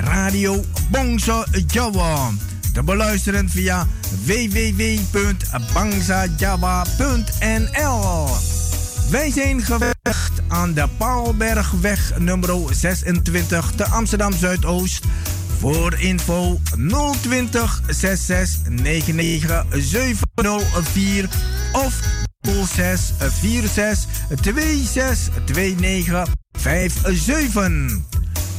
Radio Bongso Jawa. Te beluisteren via www.bangsajawa.nl Wij zijn gevecht aan de Paalbergweg nummer 26 te Amsterdam Zuidoost. Voor info 020 66 99 704 of 06 46 26 29 57.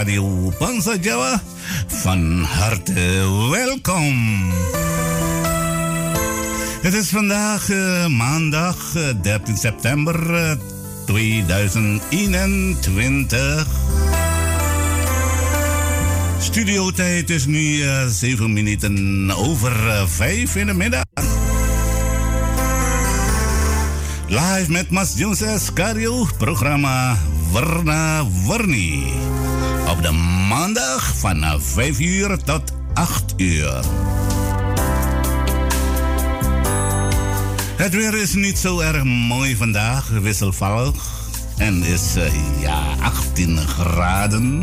Radio Panza Jawa. Van harte welkom. Het is vandaag uh, maandag 13 eh, september uh, 2021. Studiotijd is nu uh, 7 minuten over 5 in de middag. Live met Mas Jones Cario, programma Warna Warni. Op de maandag van 5 uur tot 8 uur. Het weer is niet zo erg mooi vandaag, wisselvallig. En is uh, ja, 18 graden.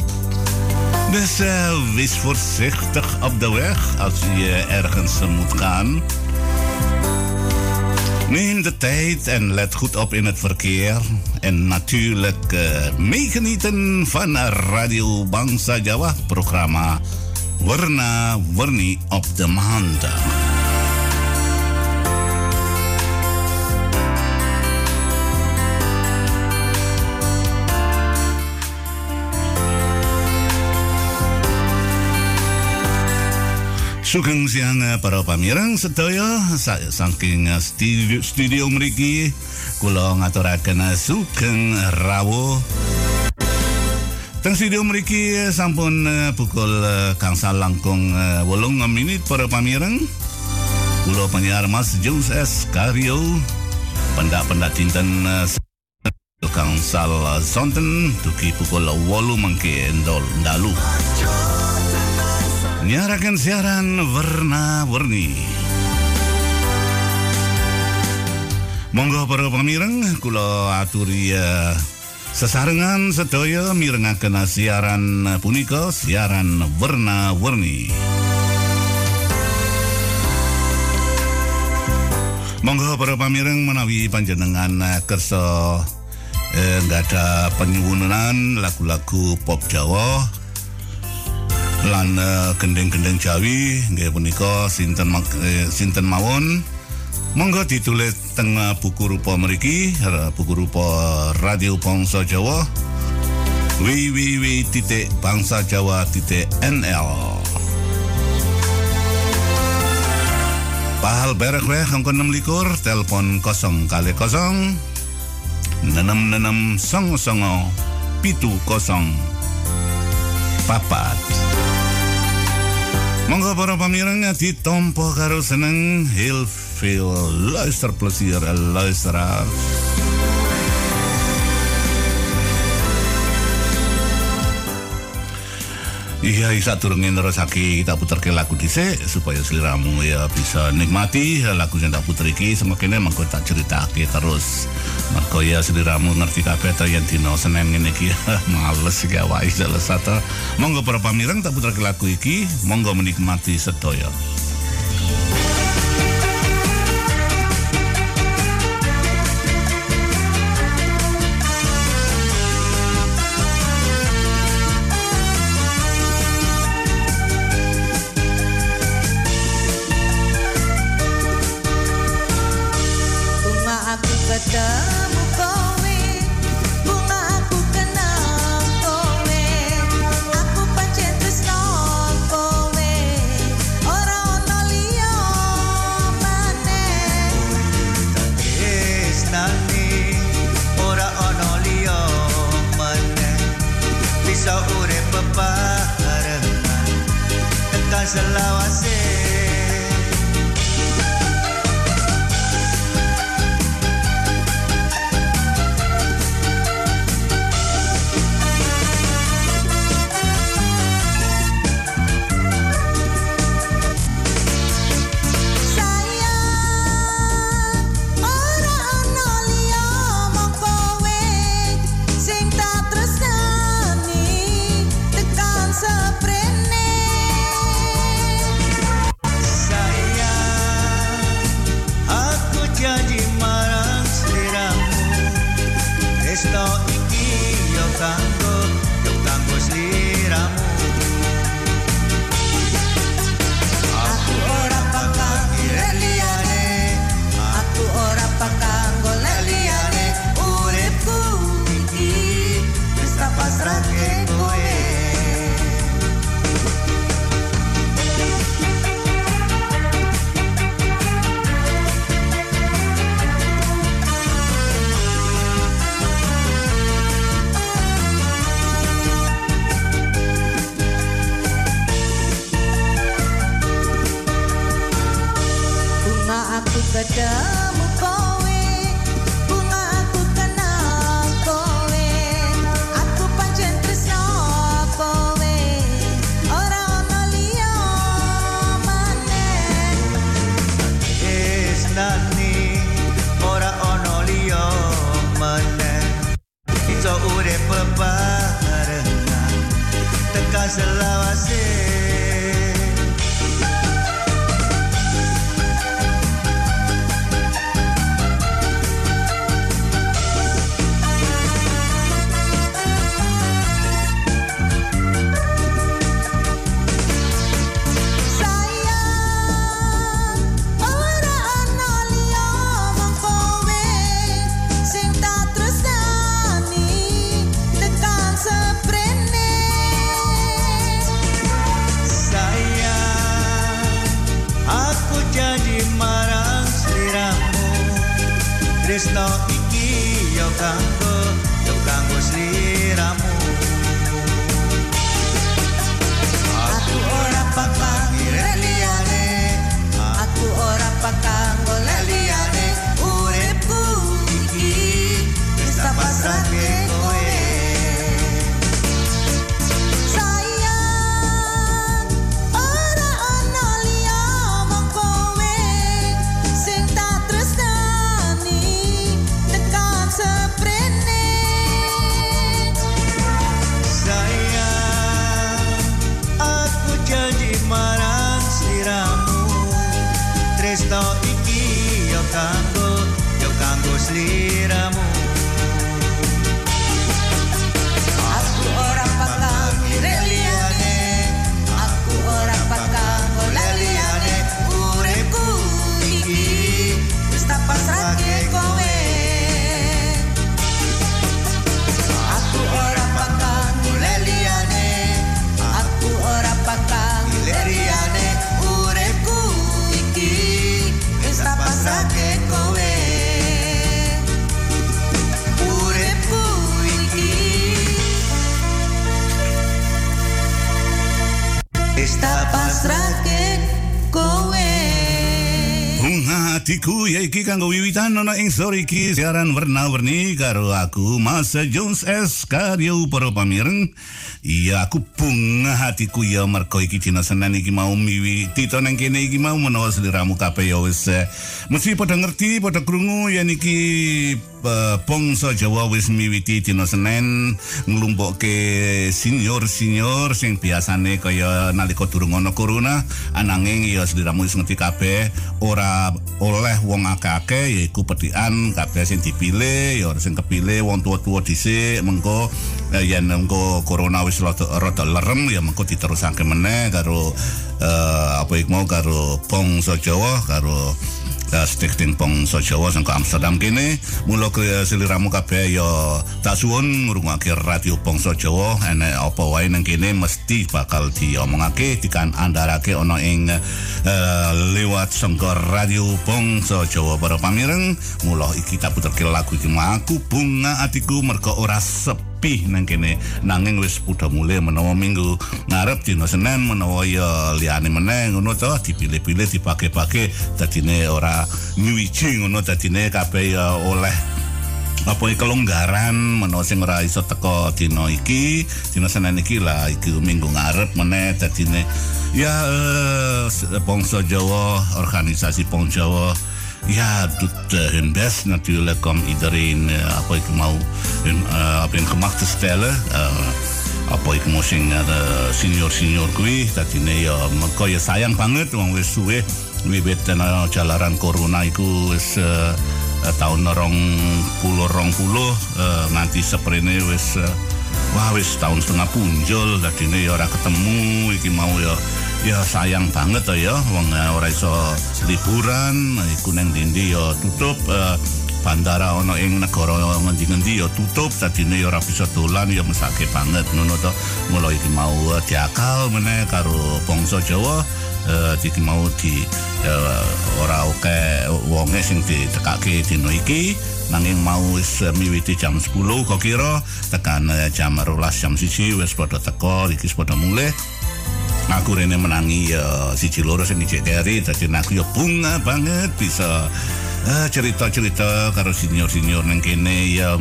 Dus uh, wees voorzichtig op de weg als je ergens moet gaan. Neem de tijd en let goed op in het verkeer. En natuurlijk uh, meegenieten van Radio Bangsa Jawa programma Warna Warni op de maandag. Sugeng siang eh, para pamirang sedaya. Saking eh, studio, studio mriki kula ngaturaken eh, sugeng rawuh. Teng studio mriki sampun pukul kangsal langkung wolong menit para pamirang. Kula penyiar Mas Jus S. Karyo. Pendak-pendak dinten kangsal sonten duki pukul wolu mangke ndol dalu Nyarakan siaran warna-warni. Monggo para pamireng kula aturi uh, Sesarengan sedaya mirengaken siaran punika siaran warna-warni. Monggo para pamireng menawi panjenengan kersa eh, ada penyuwunan lagu-lagu pop Jawa lan eh, gendeng-gendeng Jawi nggih punika sinten eh, sinten mawon Monggo ditulis teng buku rupa mriki, buku rupa Radio Bangsa Jawa. www.bangsajawa.nl Pahal berek weh angka 6 likur, telepon kosong kali kosong, nenem nenem song songo, pitu kosong, papat. Monggo para pamirang ditompo karo seneng Hilf veel luisterplezier luisteraars. Iya, isa turungin terus aki kita putar ke lagu dise supaya seliramu ya bisa nikmati. Lagu yang tak putar iki semakin emang tak cerita terus. Marco ya seliramu ngerti kabeh to yang dino senen ini ki males sih gawa salah satu monggo para pamirang tak putar ke lagu iki monggo menikmati sedaya hatiku ya iki kanggo wiwitan ana ing sore iki siaran warna-warni karo aku Mas Jones S Karyo para pamireng iya aku bunga hatiku ya merko iki dina senen iki mau miwi tito nang kene iki mau menawa seliramu kabeh ya wis eh, mesti padha ngerti padha krungu ya niki bangsa Jawa wis miwiti dina Senin nglumpukke senior-senior sing biasane kaya nalika durung ana corona ananging ya sediramu wis ngerti kabeh ora oleh wong akeh-akeh yaiku petikan kabeh sing dipilih ya sing kepilih wong tua-tua dhisik mengko eh, yen mengko corona wis rada lerem ya mengko diterusake meneh karo uh, apa iku mau karo bangsa Jawa karo stichting pong so Jawa sangko Amsterdam kene mulo ke seliramu kabeh ya tak suwun ngrungokake radio pong so Jawa. Ene apa wae nang kene mesti bakal diomongake dikan andarake ana ing uh, lewat sangko radio pong Jawa. Para pamireng mulo iki tak puterke lagu iki. Aku bunga atiku mergo ora sep sepi nang kene. Nanging wis padha mulai menawa minggu. Ngarep dina Senin menawa ya liyane meneh ngono to dipilih-pilih dipake-pake dadine ora nyuwiji ngono dadine kabeh ya oleh apa kelonggaran. Menawa sing ora iso teko dina iki dina Senin iki lah iki minggu ngarep meneh dadine ya uh, bangsa Jawa organisasi bangsa Jawa Ja, doet uh, hun best natuurlijk om iedereen uh, mau hun, uh, op hun gemak te stellen. Uh, apa ik mau sing uh, senior senior kui dat ini ya mereka ya sayang banget wong wis suwe wiwit uh, jalaran corona iku wis uh, tahun rong puluh rong puluh uh, nganti seprene wis uh, wah wis tahun setengah punjul tadi ini ya ora ketemu iki mau ya ya sayang banget to ya wong eh, ora iso liburan. Iku nang dindi ya tutup uh, bandara ana ing negara ngendi-ngendi ya tutup dadine ya ora bisa dolan ya mesake banget ngono to. Mulai iki mau uh, diakal meneh karo bangsa Jawa uh, iki mau di uh, ora oke wonge sing ditekake dino iki nanging mau wis miwiti jam 10 kok kira? Tekan jam 12 jam 1 wis padha teko iki padha mulai aku rene menangi ya siji loro sing dicek dari dadi aku ya bunga banget bisa uh, cerita-cerita karo senior-senior nang kene ya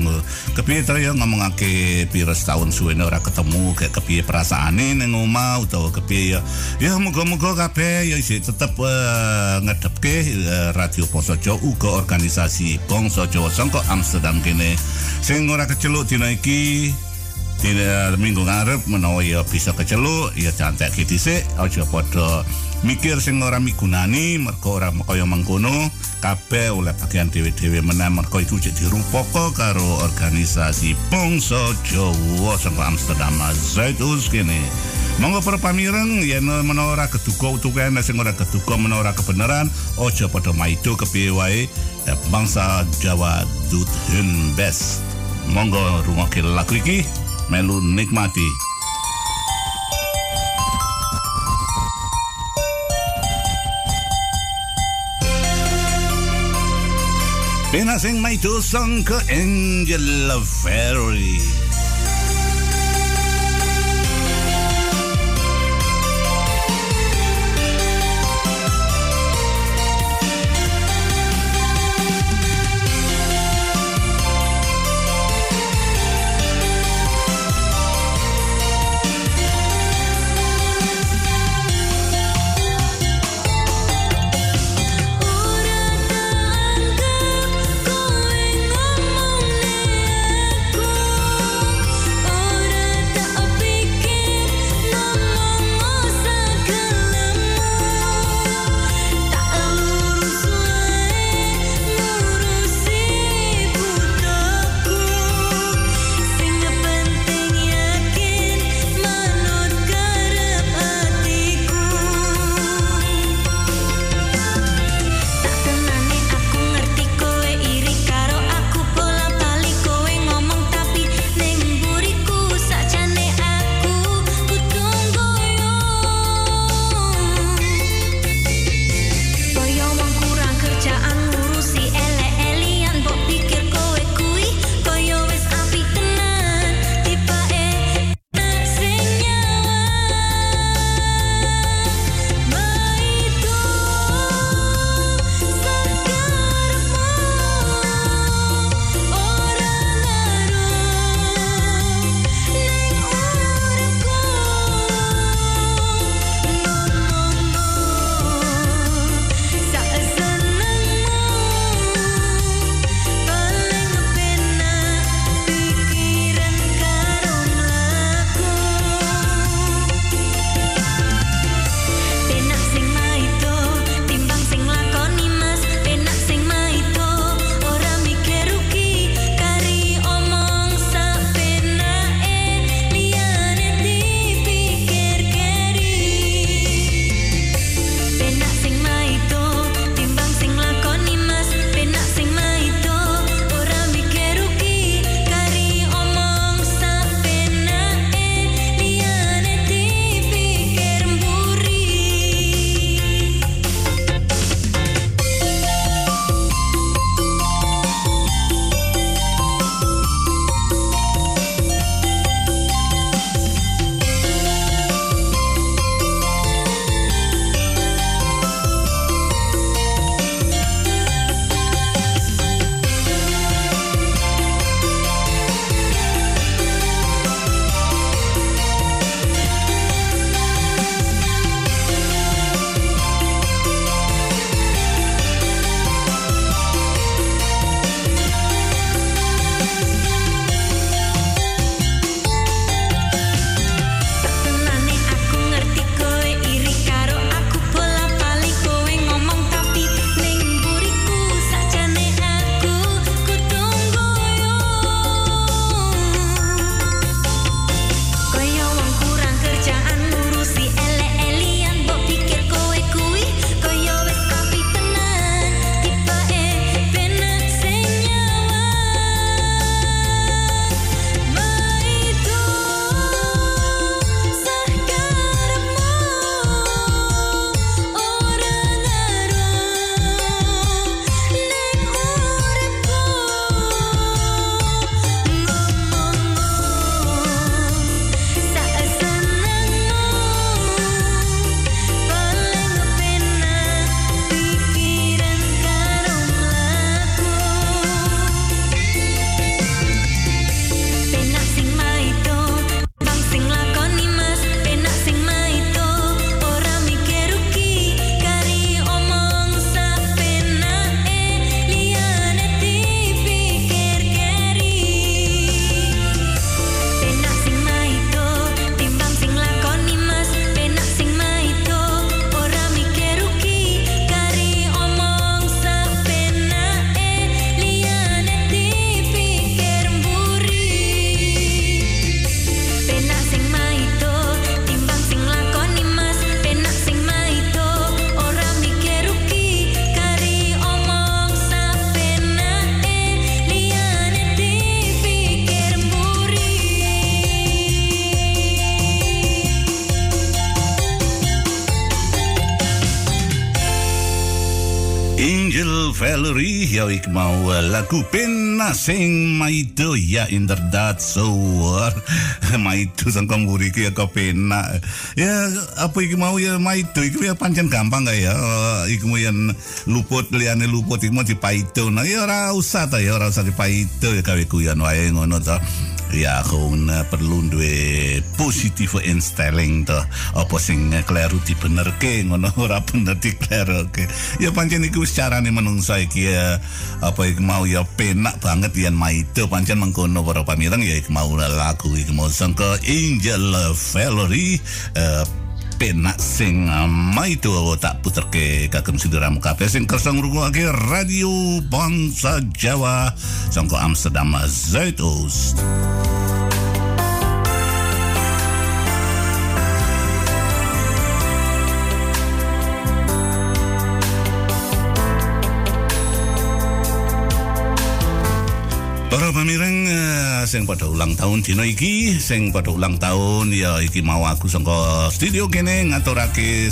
kepiye to ya ngomongake pira setahun suwene ora ketemu kayak kepiye perasaane nang omah utawa kepiye ya. Ya muga-muga kabeh ya isih tetep uh, ngedepke uh, radio Poso Jawa uga organisasi Bangsa Jawa sangko Amsterdam kene. Sing ora keceluk dina iki Tidak minggu ngarep menawa ya bisa keceluk ya cantik gitu aja pada mikir sing ora migunani mergo ora kaya mangkono kabeh oleh bagian dhewe-dhewe meneh. Mergo iku jadi rupoko karo organisasi Bangsa Jawa sing Amsterdam. Zaitus kene Monggo para pamireng yen menawa ora keduga utuke sing ora keduga menawa ora kebenaran aja padha maido kepiye wae? Bangsa Jawa dut best. Monggo rungokke lagu iki melu nikmati. I en My Two Song con Angel fairy. Ya ik mau lagu pena sing maido ya inderdaad so maido sang kamburi ki ya pena ya apa iki mau ya maido iki ya pancen gampang gak ya? Iki mau yang luput liane luput iki mau dipaido. Nah ya ora usah ta ya ora usah dipaido ya kawe kuyan wae ngono ta ya gewoon uh, perlu duwe positieve instelling to apa sing kleru dibenerke ngono ora bener dikleroke. Ya pancen iku carane menungsa iki ya. Apa iki mau ya penak banget yen maido. Pancen mengkono para pamireng ya iki mau lagu iki mau sangka Angel Valerie uh, penak sing maido tak puterke kagem sindiramu kabeh sing kersa ngrungokake radio bangsa Jawa sangka Amsterdam Zuidoost Para pamireng uh, sing pada ulang tahun dino iki sing pada ulang tahun ya iki mau aku sangka studio kene ngaturake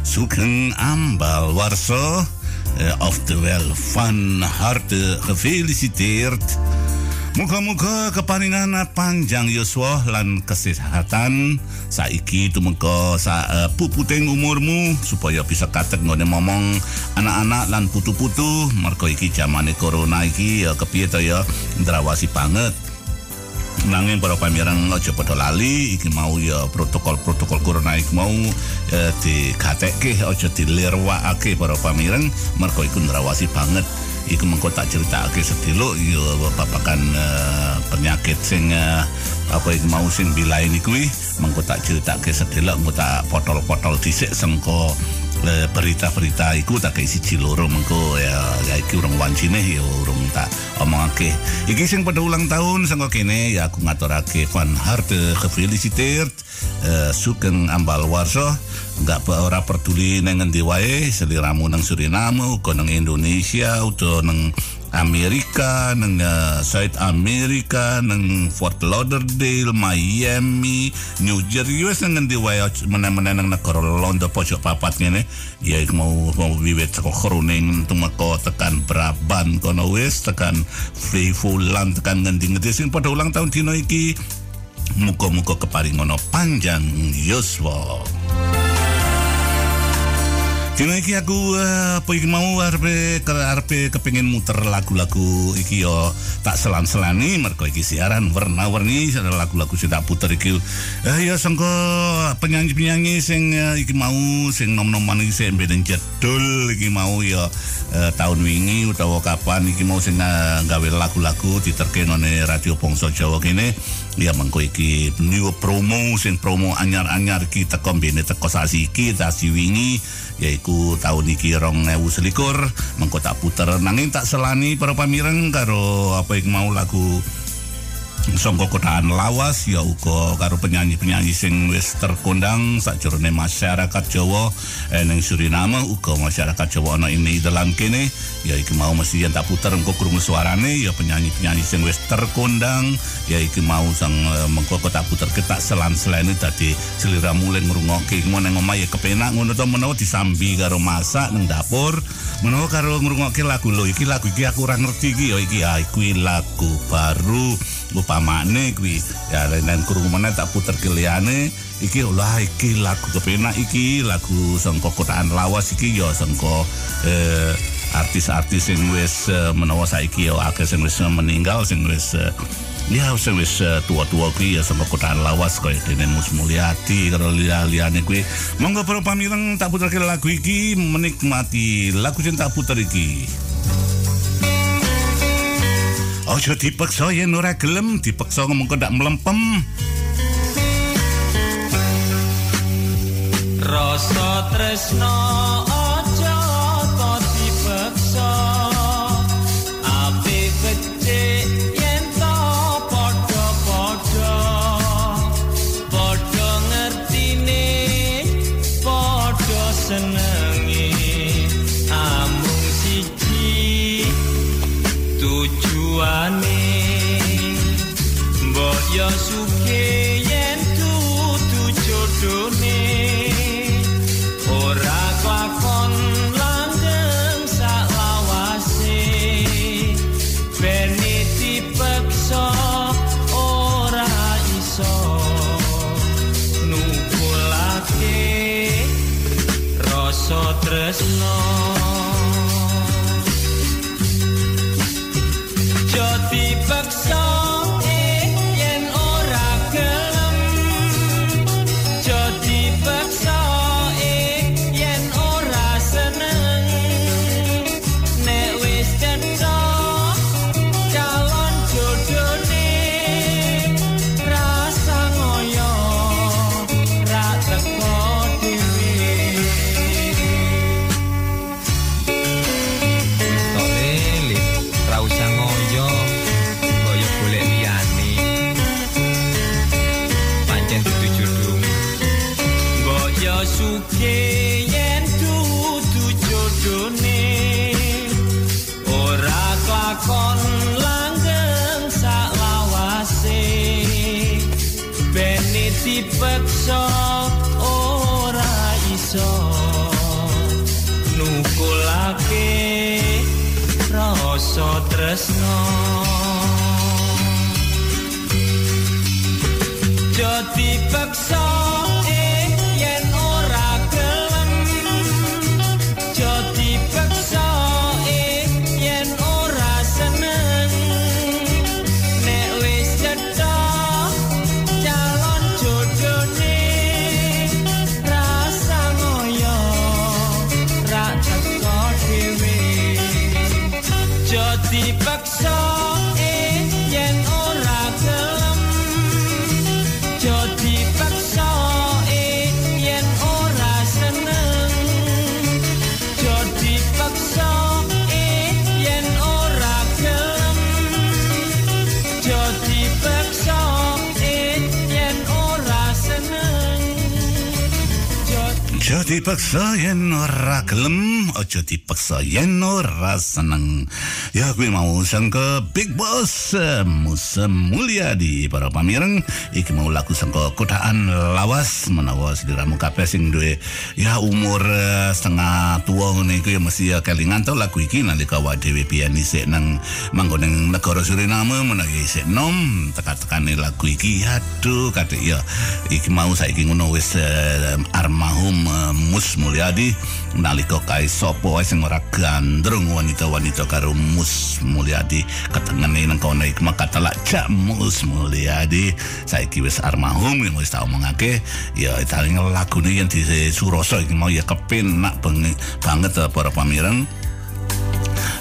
sugeng ambal warso uh, of the well van harte gefeliciteerd Muka-muka keparingan panjang Yosua lan kesehatan. Saiki tumeka sa uh, puputing umurmu supaya bisa katek ngene momong anak-anak lan putu-putu. Mergo iki zamane corona iki ya kepiye to ya? Ndrawasi banget. Nanging para pamirang aja padha lali iki mau ya protokol-protokol corona iki mau uh, dikatekke aja dilirwakake para pamirang mergo iku ndrawasi banget iku mengko tak critakake sedilo yo babakan uh, penyakit sing uh, apa iku mau sing bilain kuwi mengko tak critakake sedilo mengko tak potol-potol dhisik sengko berita-berita iku tak isi ciloro mengko ya, ya iki urung wancine ya urung tak omongake. Iki sing pada ulang tahun sangko kene ya aku ngaturake van harte gefeliciteerd uh, sugeng ambal warso nggak ora peduli nang ngendi wae seliramu nang Suriname uga nang Indonesia utawa nang Amerika nang uh, South Amerika nang Fort Lauderdale Miami New Jersey wis nang ngendi wae meneh-meneh nang negara Londo pojok papat ngene ya mau mau wiwit saka Groningen tumeka tekan Brabant kono wis tekan Flevoland tekan ngendi-ngendi sing padha ulang tahun dino iki muka-muka keparingono panjang Yoswa. Dina iki aku uh, apa iki mau arep arep kepengin muter lagu-lagu iki yo tak selan-selani mergo iki siaran warna-warni lagu-lagu sing tak puter iki. Uh, ya sangko penyanyi-penyanyi sing uh, iki mau sing nom-noman iki sing beden jedul iki mau ya uh, tahun wingi utawa kapan iki mau sing uh, gawe lagu-lagu diterke ngene radio Bangsa Jawa kene ya mengko iki new promo sing promo anyar-anyar iki teko mbene teko sasi iki sasi wingi yaiku tahun iki rong ewu selikur. Mengko tak puter nanging tak selani para pamireng karo apa yang mau lagu songko kotaan lawas ya uga karo penyanyi-penyanyi sing wis terkondang. Sakjroning masyarakat Jawa ning Suriname uga masyarakat Jawa ana ini dalam kene. Ya iki mau mesti yang tak puter engko krungu suarane ya penyanyi-penyanyi sing wis terkondang. Ya iki mau sang uh, mengko tak puter ketak selan-selene dadi seliramu len ngrungokke. Nang omah ya kepenak ngono to menawa disambi karo masak nang dapur. Menawa karo ngrungokke lagu lo iki lagu iki aku ora ngerti iki. Ya iki ya iki lagu baru upamane kuwi. Ya lan krungu meneh tak puter keliyane iki lah iki lagu kepenak iki lagu sangka kotaan lawas iki ya sangka eh, artis-artis sing wis uh, menawa saiki ya akeh sing wis meninggal sing wis uh, ya sing wis uh, tua-tua kuwi ya sangka kotaan lawas kaya dene Mus Mulyati karo liyane kuwi. Monggo para pamireng tak puterke lagu iki menikmati lagu sing tak puter iki Ojo dipaksa yen ora gelem, dipaksa ngomong kok ndak mlempem. Rasa tresno tresno Jati dipaksa yen ora gelem, aja dipaksa yen ora seneng. Ya kuwi mau sang ke Big Boss eh, Musa Mulia di para pamireng. Iki mau lagu sangka kotaan lawas menawa sediramu kabeh sing duwe ya umur eh, setengah tua ngene iku ya mesti ya kelingan to lagu iki nalika awake dhewe biyen isih nang manggon negara Suriname menawa isih nom teka-tekane lagu iki. Aduh kadek ya iki mau saiki ngono wis eh, almarhum eh, Mus Mulyadi. Nalika sapa wae sing ora gandrung wanita-wanita karo Mus Mulyadi. Ketengene nang kono iku makatala cak Mus Mulyadi. Saiki wis almarhum yang wis tak omongake ya taling lagune yang di Suroso iki mau ya kepenak banget, banget eh, para pamireng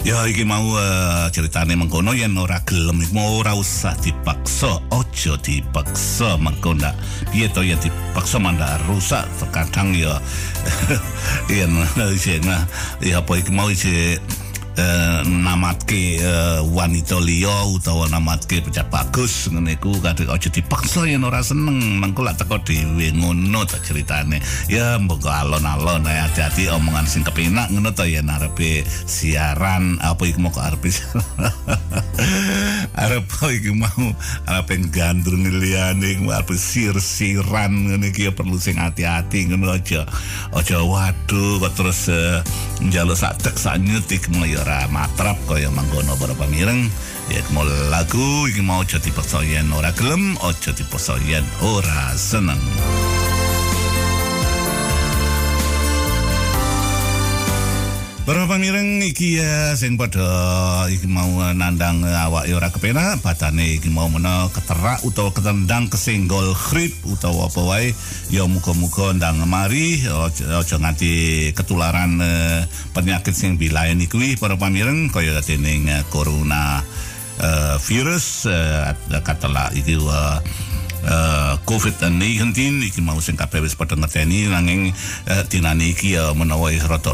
Ya iki mau uh, ceritane mengkono yen ora gelem iku ora usah dipaksa, ojo dipaksa mengko ndak piye to yen dipaksa mandak rusak terkadang ya yen sing ya apa iki mau isi eh, namatke eh, wanita liya utawa namatke pecat bagus ngene iku kadang aja dipaksa yen ora seneng. Mengko lak teko dhewe ngono ta ceritane. Ya mbok alon-alon ae hati-hati omongan sing kepenak ngono ta yen arepe siaran apa iku mau arepe arep iki mau arepe gandrung liyane arepe sir-siran ngene iki perlu sing hati-hati ngono aja. Aja waduh kok terus eh, njaluk sak tek sak ora matrap kaya mangkono para pamireng ya mau lagu iki mau aja dipaksa yen ora gelem dipaksa yen ora seneng Para pamireng iki ya sing padha iki mau nandang awak ora kepenak batane iki mau mena keterak utawa ketendang kesenggol grip utawa apa wae. Ya muga-muga ndang mari aja nganti ketularan eh, penyakit sing bilayan kuwi para pamireng kaya dening eh, corona eh, virus katalah iki eh, Uh, COVID-19 iki mau sing kabeh wis padha ngerteni nanging uh, dinane iki ya menawa rada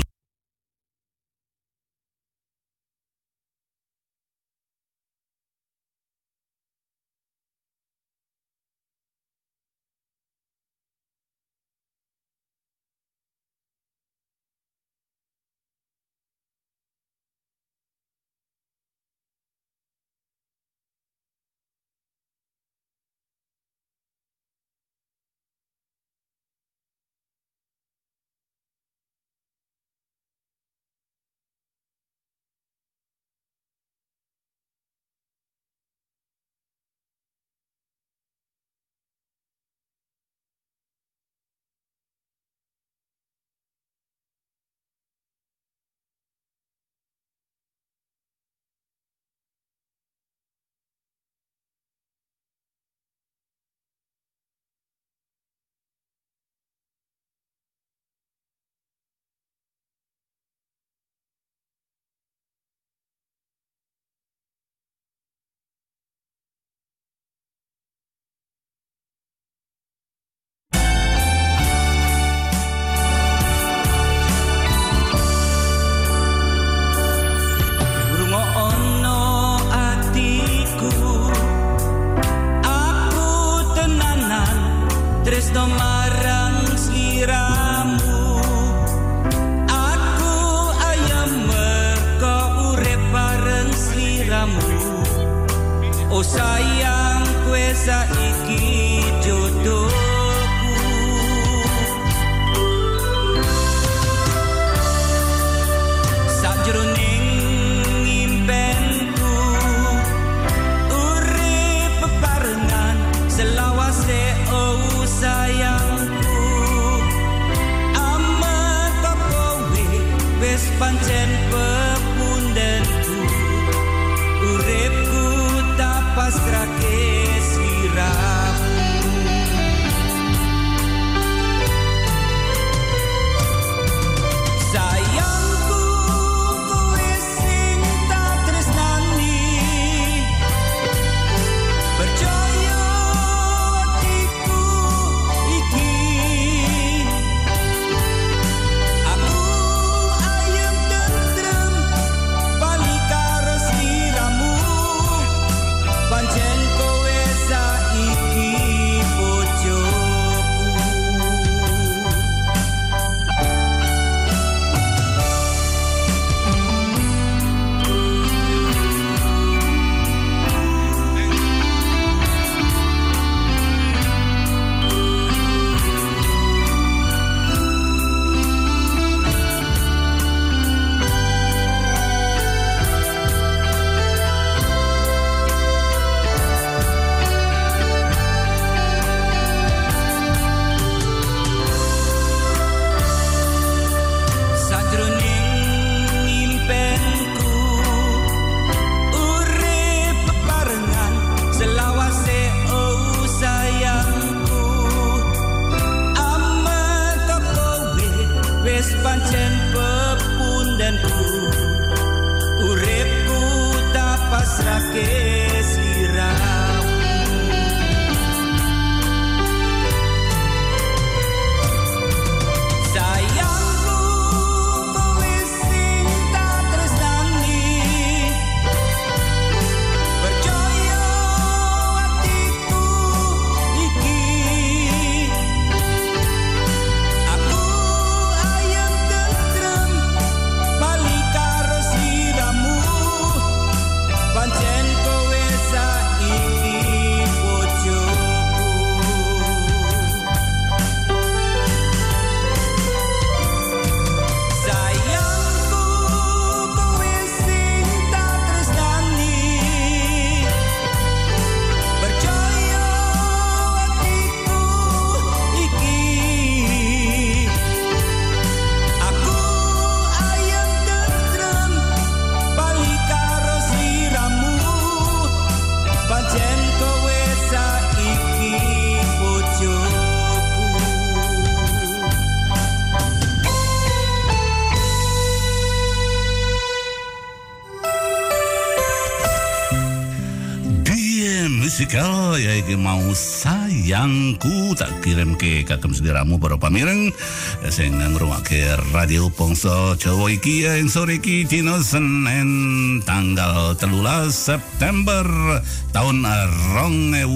ya iki mau sayangku. Tak kirim ke kagem sediramu para pamireng. Sing ngrungokke radio Pongso Jawa iki ya ing sore iki dina Senin tanggal 13 September tahun 2021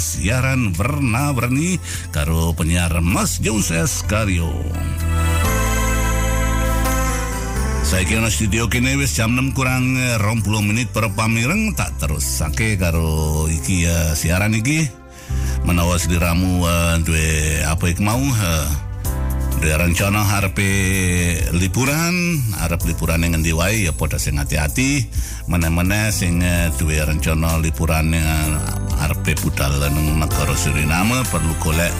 siaran warna-warni karo penyiar Mas Joses Karyo. Saya kira studio kini wis jam 6 kurang eh, 20 menit per pamireng tak terus sake karo iki eh, siaran iki. Menawa sliramu uh, duwe apa iki mau uh, duwe rencana harepe liburan arep liburan yang ngendi wae ya padha sing hati-hati. Meneh-meneh sing eh, duwe rencana liburan arepe budal nang negara Suriname perlu golek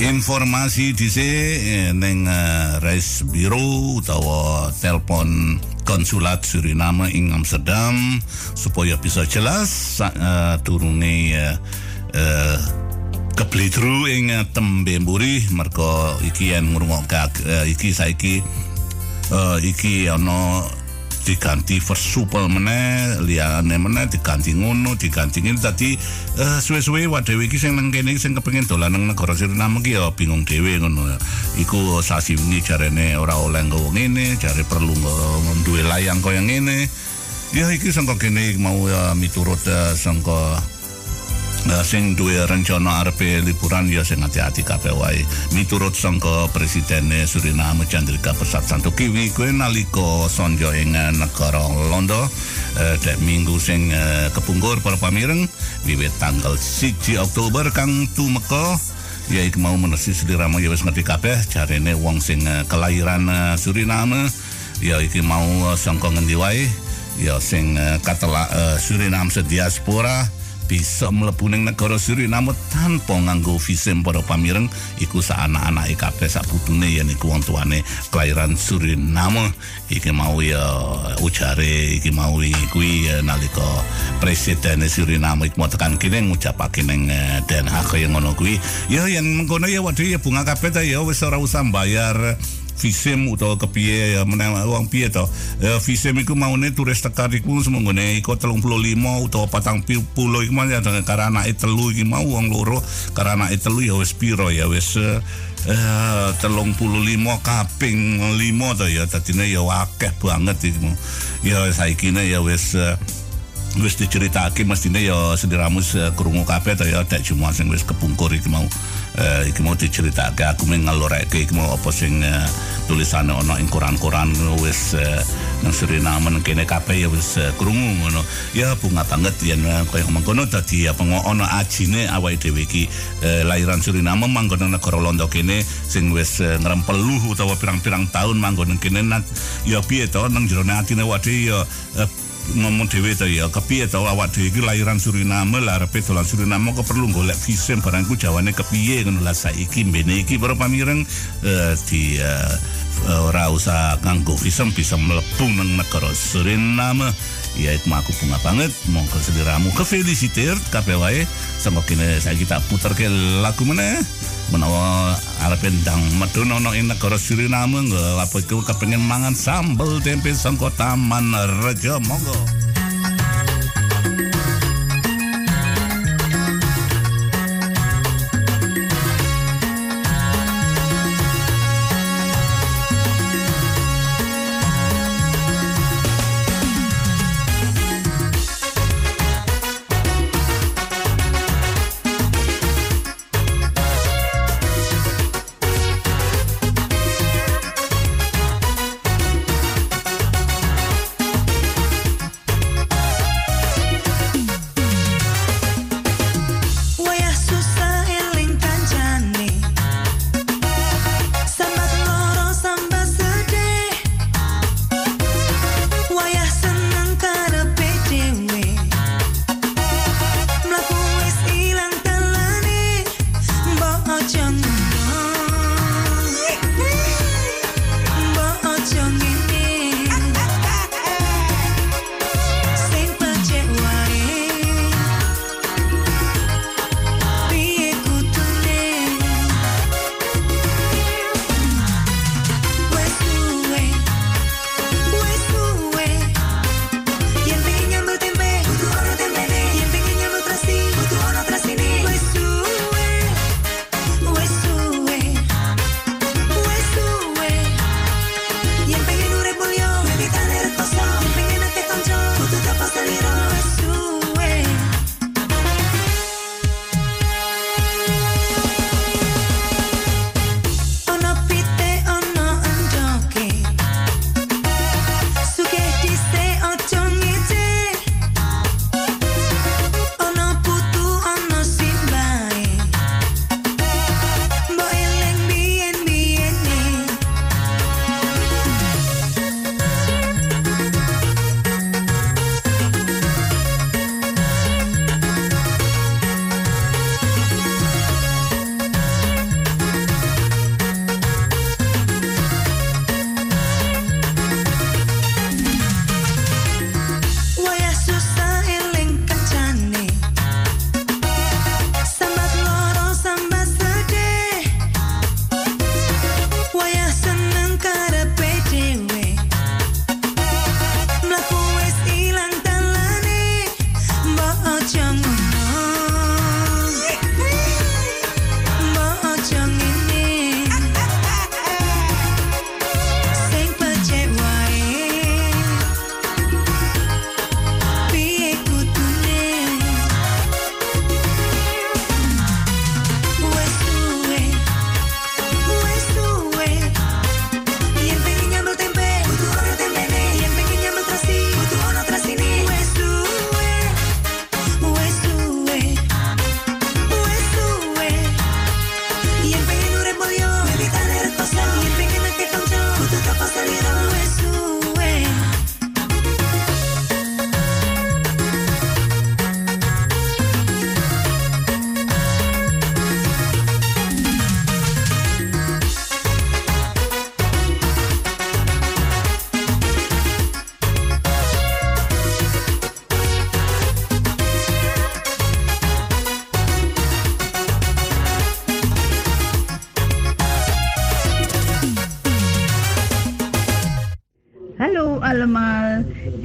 informasi dhisik ning uh, Reis Biro utawa telepon konsulat Suriname ing Amsterdam supaya bisa jelas turune uh, keblidru ing tembe mburi. Merga iki yen ngrungokke uh, iki saiki iki ana diganti versupel meneh liyane meneh diganti ngono diganti ngene. Dadi eh, suwe-suwe wae dhewe iki sing nang kene sing kepengin dolan nang negara Suriname iki ya bingung dhewe ngono iku sasi wingi jarene ora oleh nggawa ngene jare perlu nggawa duwe layang kaya ngene. Ya iki sangka kene mau ya miturut eh, sangka uh, sing duwe rencana arepe liburan ya sing hati-hati kabeh wae. Miturut sangka Presiden Suriname Chandrika Persat Santokiwi kuwi nalika sonjo ing uh, negara Londo. Uh, dek minggu sing uh, kepungkur para pamireng wiwit tanggal 1 Oktober kang tumeka. Ya iki mau menesi seliramu ya wis ngerti kabeh jarene wong sing uh, kelahiran uh, Suriname. Ya iki mau sangka ngendi wae. Ya sing katelak uh, Suriname sediaspora bisa mlebu ning negara Suriname tanpa nganggo visum para pamireng iku sak anak-anak kabeh sak putune yen iku wong tuane kelahiran Suriname. Iki mau ya ujare iki mau kuwi nalika presiden Suriname iku tekan kene ngucapake ning Den Haag ngono kuwi. Ya yen mengkono ya waduh ya bunga kabeh ta ya wis ora usah bayar visum utawa kepiye ya meneng wong piye to? Ya visum iku maune turis tekan iku semonggone iku 35 utawa 40 iku ya karena anake telu iki mau wong loro karena anake telu ya wis piro ya wis eh telung puluh lima kaping lima to ya tadine ya akeh banget iku. Ya saiki ya wis wis diceritake mestine ya sediramus krungu kabeh to ya tek cuma sing wis kepungkur iki mau uh, iki mau diceritake. Aku mengaloreke iki mau apa sing uh, tulisane ana ing koran-koran wis uh, nang Suriname kene kabeh ya wis uh, krungu ngono. Ya bunga banget yen uh, koyo mengkono dadi apa ana ajine awake dhewe iki. Uh, lahiran Suriname manggon negara Londo kene sing wis uh, ngrempeluh utawa pirang-pirang tahun manggon kene ya piye to nang jero atine wae ya uh, ngomong dhewe to ya. Kepiye to? Awak dhewe iki lahiran Suriname lah arepe dolan Suriname kok perlu golek visum barangku jawane kepiye ngono lah saiki mbene iki. Para pamireng uh, di uh, ora usah nganggo visum bisa mlebu nang negara Suriname. Ya itu aku bunga banget. Monggo sediramu ke felicitir kabeh wae. Sama kene saiki tak puterke lagu meneh menawa arep ndang medun ana ing negara Suriname nggo iku kepengin mangan sambel tempe sangko taman rejo monggo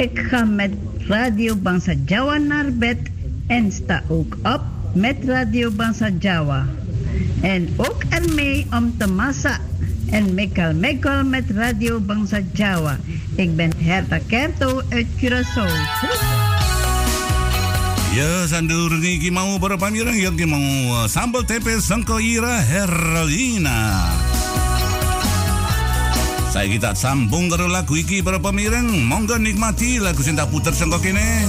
allemaal. Ik ga met Radio Bangsa Jawa naar bed en sta ook op met Radio Bangsa Jawa. En ook ermee om te massa en mekal mekal met Radio Bangsa Jawa. Ik ben Herta Kerto uit Curaçao. Ya sandur iki mau para pamirang yang mau uh, sambal tempe sangko ira Herlina. Saya kita sambung karo lagu iki para pamirang, monggo nikmati lagu sing tak puter sangko kene.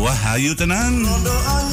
Wah, ayu tenan. Radio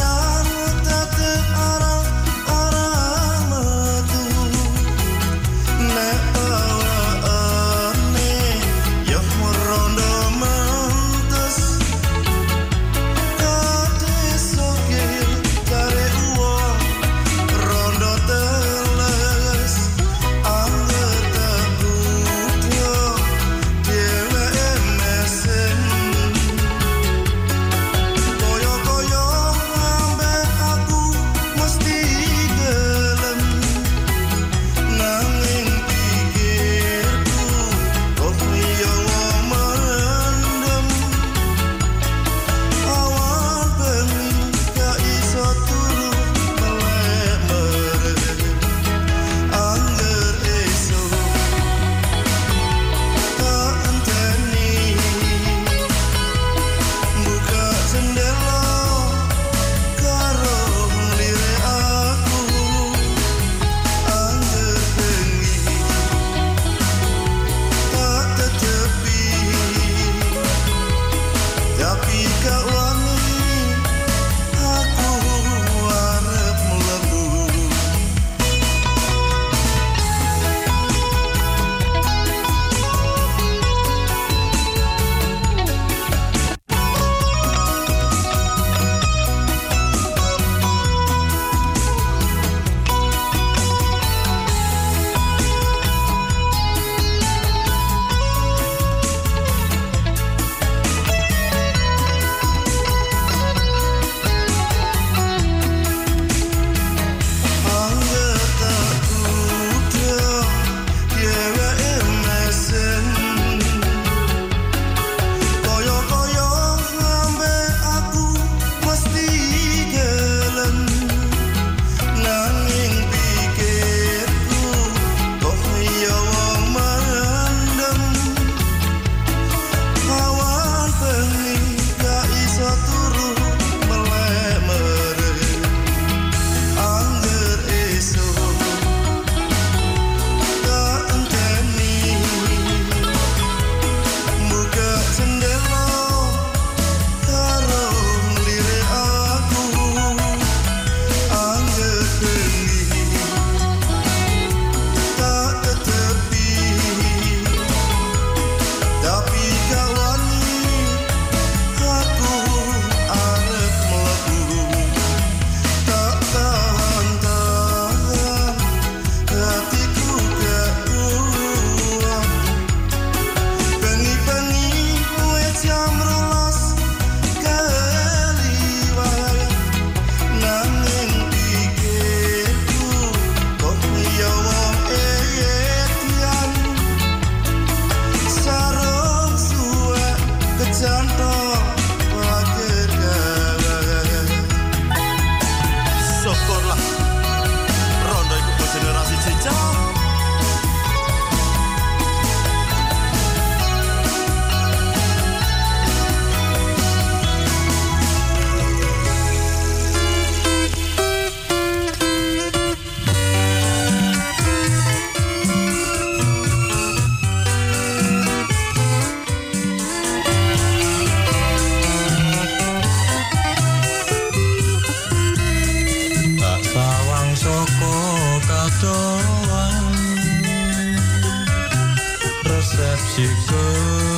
to go.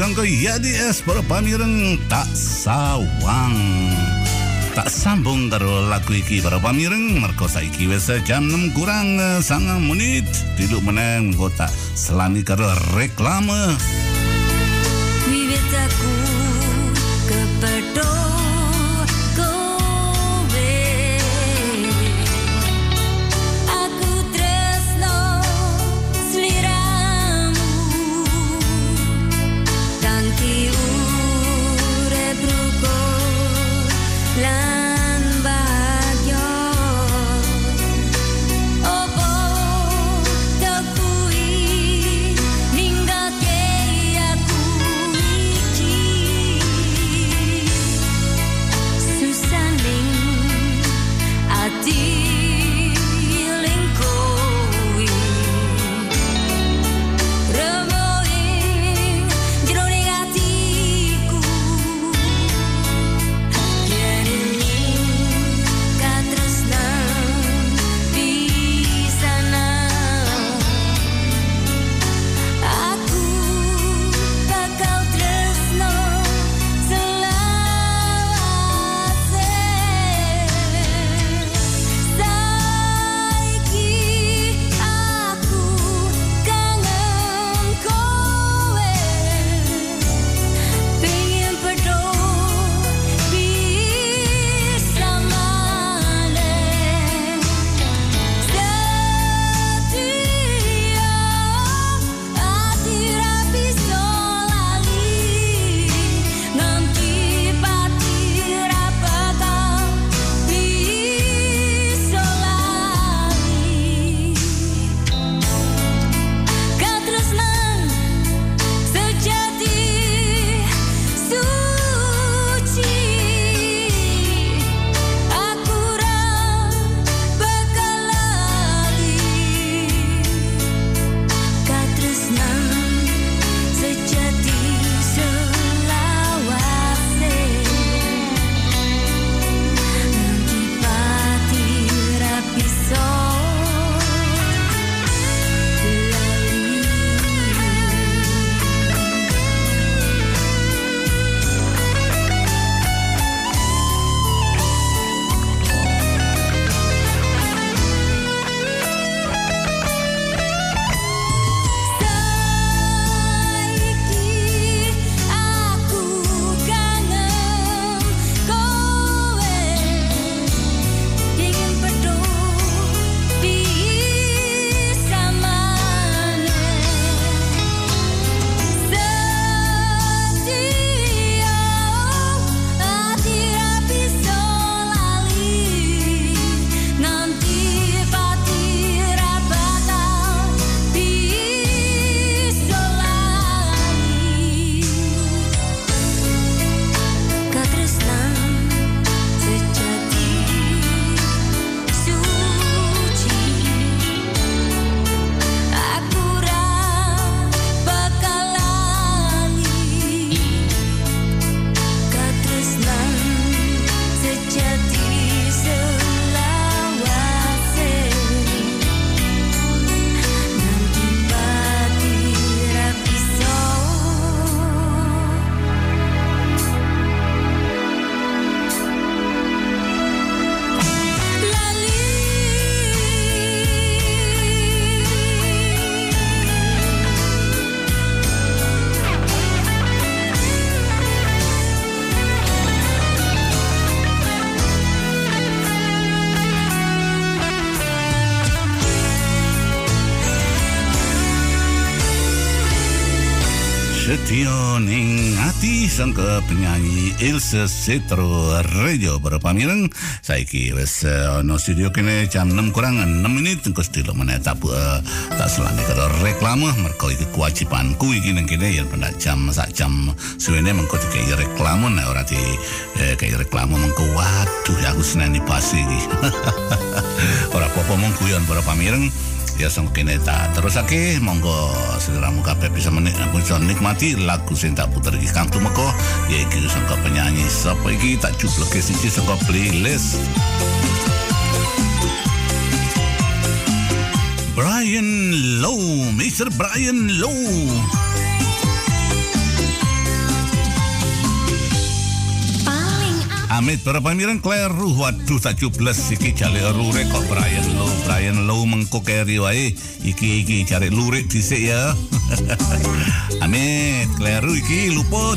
sangka yadi es para pamireng tak sawang. Tak sambung karo lagu iki para pamireng. Merko saiki wis jam 6 kurang eh, sangang menit. Tilu meneng kota selami karo reklame. Sangka penyanyi Ilse Setro Radio. Pamireng saiki wis uh, ono studio kene jam 6 kurang 6 menit. Engko sedilo meneh uh, tak selane karo reklame. Mergo iki kewajibanku iki ning kene yen pendak jam sak jam suwene mengko dikai reklame. Nek ora di eh, kayak reklame mengko. Waduh aku seneni pasti iki. Ora apa-apa mong guyon para pamireng sang kene tak terusake monggo segeramu kabeh bisa menik bisa nikmati lagu sing tak puter iki kang tumeka yaiku sangka penyanyi sapa iki tak jubleke siji saka playlist Brian Low, Mr. Brian Low. Amit para pamirang Claire Ruh. Waduh tak jubles iki jale rure kok Brian Low Brian Low mengko keri wae. Iki iki cari lurik dhisik ya. Amit Claire Ruh iki luput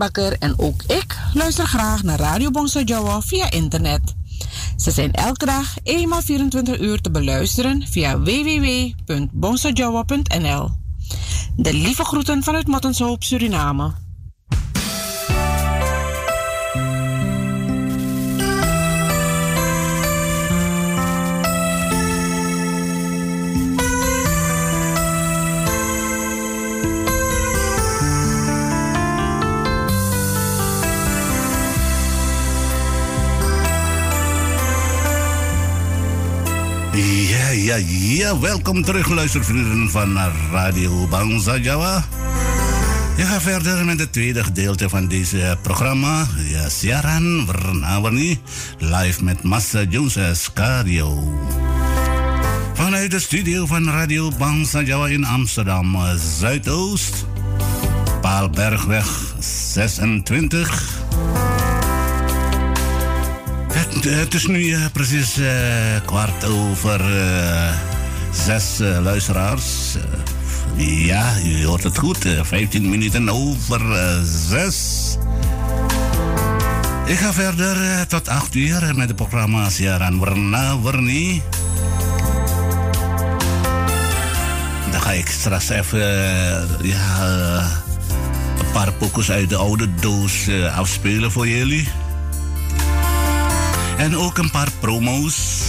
Bakker en ook ik luister graag naar Radio Bongso Jawa via internet. Ze zijn elke dag eenmaal 24 uur te beluisteren via www.bongsojawa.nl. De lieve groeten vanuit Mattenshoop, Suriname. Ja. Welkom terug, luistervrienden van Radio Bangsa Jawa. Je gaat verder met het tweede gedeelte van deze programma. Ja, siaran warna-warni live met Massa Jones Cario. Vanuit de studio van Radio Bangsa Jawa in Amsterdam Zuidoost. Paalbergweg 26. Het, het is nu eh, precies eh, kwart over eh, zes eh, luisteraars. Eh, ja, u hoort het goed. eh, 15 minuten over zes. Ik ga verder tot 8 uur met het programma Siaran Warna Warni. Dan ga ik straks even ja, een paar pokus uit de oude doos afspelen voor jullie. En ook een paar promo's.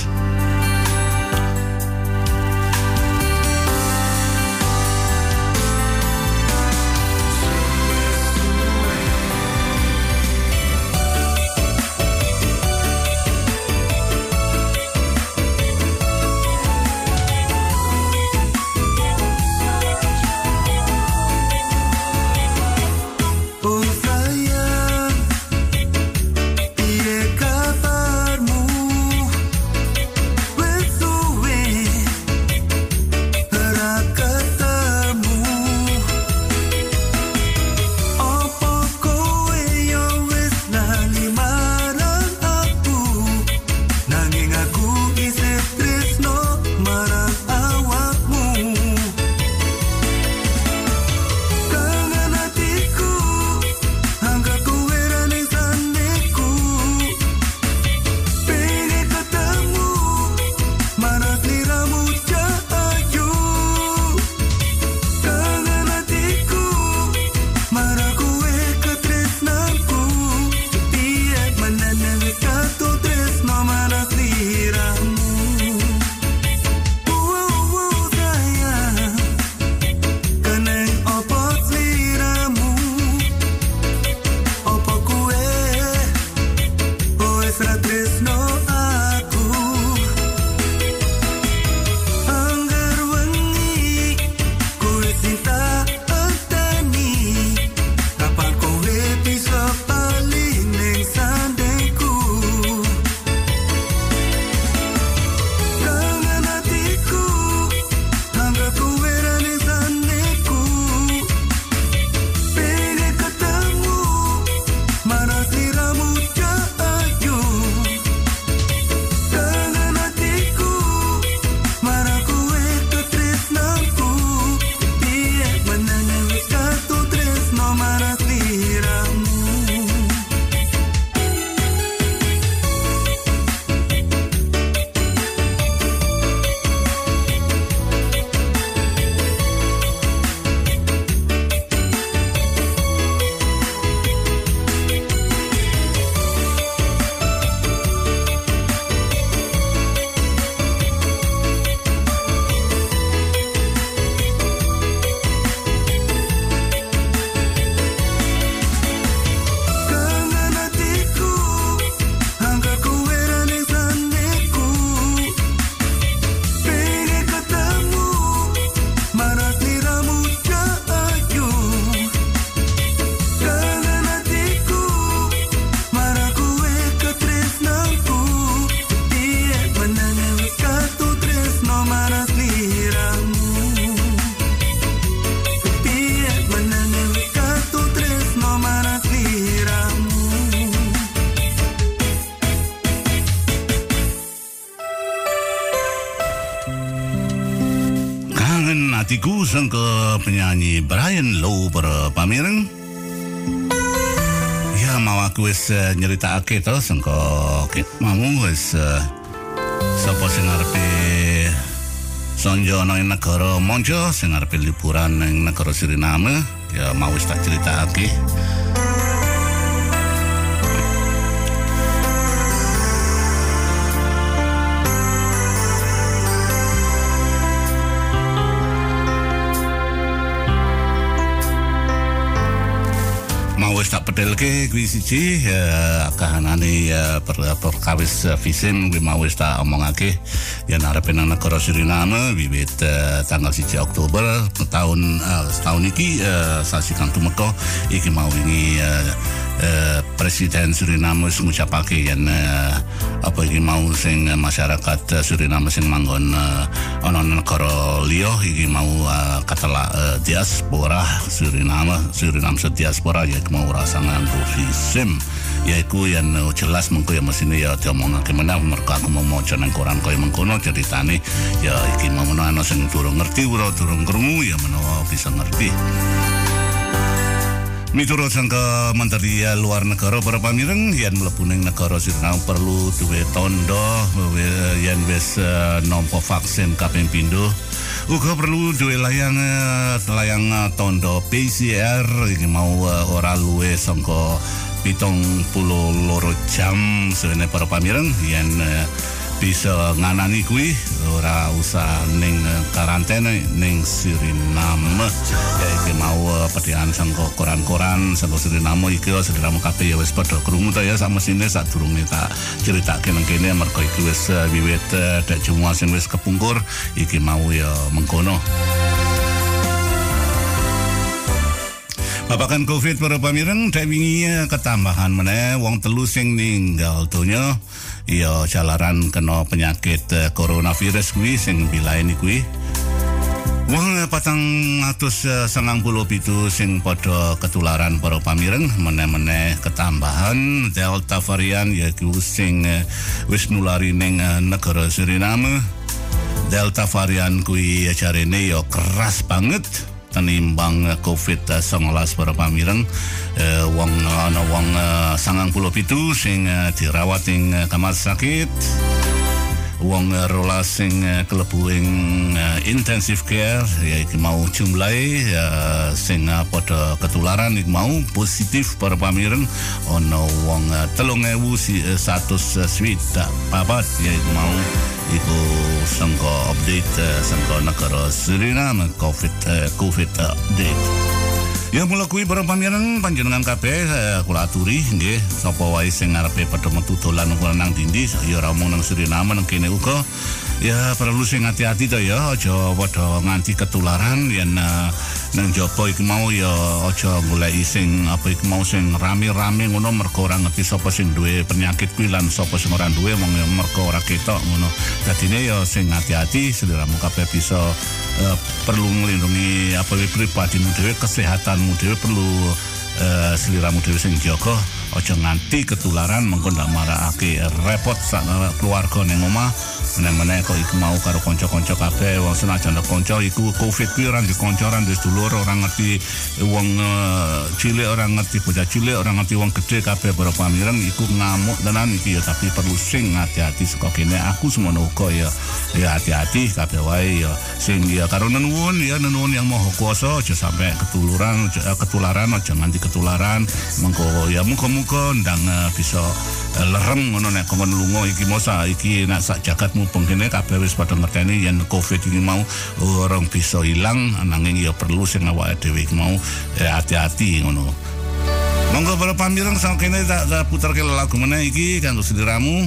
Penyanyi Brian Low berpamereng. mau aku wis uh, nyeritakake to sengko. Ki- mamu wis uh, sapa sing arepe sonjo nang negara Monjo sing arepe liburan ning negara Suriname. Ya mau wis tak critakake pedelke kuwi siji kahanane ya per, perkawis visim kuwi mau wis tak omongake. Ya arepe nang negara Suriname wiwit uh, tanggal 1 Oktober tahun uh, setahun iki sasi kang tumeka iki mau uh, uh, Presiden Suriname wis ngucapake yen apa iki mau sing masyarakat Suriname sing manggon ana negara liya iki mau uh, katela uh, diaspora Suriname Suriname se diaspora ya mau rasa nganggo visum. Yaiku yang uh, jelas mengko ya mesine ya diomongake meneh mergo aku mau maca nang koran kaya mengkono ceritane. Ya iki mau menawa ana sing durung ngerti ora durung krungu ya menawa bisa ngerti Miturut sangka Menteri Luar Negara para pamireng mlebu ning negara Suriname perlu duwe tondo yen wis eh, nampa vaksin kaping pindho. Uga perlu duwe layang eh, layang eh, tondo PCR iki mau ora luwe sangka pitung puluh loro jam sebenarnya para pamireng eh, bisa nganani kuwi ora usah ning eh, karantena ning Suriname. Ya iki mau eh, pedihan sangko koran-koran sangko Suriname iki ya Suriname kabeh ya wis padha krungu ta ya sak mesine sak durunge tak critakake nang kene mergo iki wis eh, wiwit dak semua sing wis kepungkur iki mau ya mengkono. Babakan COVID para pamireng dek wingi ketambahan meneh wong telu sing ninggal donya ya jalaran kena penyakit eh, coronavirus kuwi sing bilaeni kuwi. Wong eh, patang atus eh, sangang puluh pitu sing padha ketularan para pamireng meneh-meneh ketambahan delta varian yaiku sing wis nulari ning negara Suriname. Delta varian kuwi jarene ya keras banget tenimbang eh, COVID-19 para pamireng eh, wong ana wong eh, sangang puluh pitu sing eh, dirawat ing eh, kamar sakit wong eh, rolas sing eh, klebu ing eh, intensive care ya iki mau jumlahe eh, sing padha ketularan iki mau positif para pamireng ana wong eh, 3100 eh, swidak papat ya iku mau iku sangka update sangka negara Suriname COVID COVID update Ya mula kuwi para pamireng panjenengan kabeh eh, kula aturi nggih sapa wae sing ngarepe padha metu dolan nang dindi ya ora mung nang Suriname nang kene uga ya perlu sing hati-hati to ya aja padha nganti ketularan yen eh, nang jopo iki mau ya aja goleki sing apa iki mau sing rame-rame ngono mergo ora ngerti sapa sing duwe penyakit kuwi lan sapa sing ora duwe mong mergo ora ketok ngono. Dadine ya sing hati-hati seliramu kabeh bisa eh, perlu melindungi apa wae pribadimu dhewe kesehatanmu dhewe perlu eh, seliramu dhewe sing jaga aja nganti ketularan mengko ndak marakake repot sak keluarga ning omah. Meneh-meneh kok iku mau karo kanca-kanca kabeh. Wong senajan kanca iku covid kuwi ora di kanca ora di sedulur ora ngerti wong eh, cilik ora ngerti bocah cilik ora ngerti wong gede kabeh para pamireng iku ngamuk tenan iki ya tapi perlu sing hati-hati saka kene. Aku semono uga ya ya hati-hati kabeh wae ya. Sing ya karo nenuwun ya nenuwun yang maha kuasa aja sampai eh, ketularan aja nganti ketularan. Mengko ya muga-muga ndang eh, bisa eh, lerem ngono nek kon lunga iki mosa iki nek sak jagatmu pengkene kabeh wis padha ngerteni yen covid ini mau orang bisa ilang nanging ya perlu sing awake dhewe mau eh, hati-hati ngono. Monggo para pamireng sang kene tak, puterke lagu meneh iki kanggo sediramu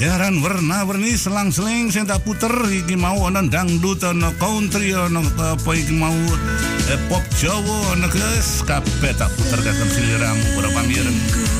Siaran warna-warni selang-seling sing tak puter iki mau ana dangdut ana country ana apa iki mau eh, pop Jawa ana kabeh tak puter kagem siliramu para pamireng.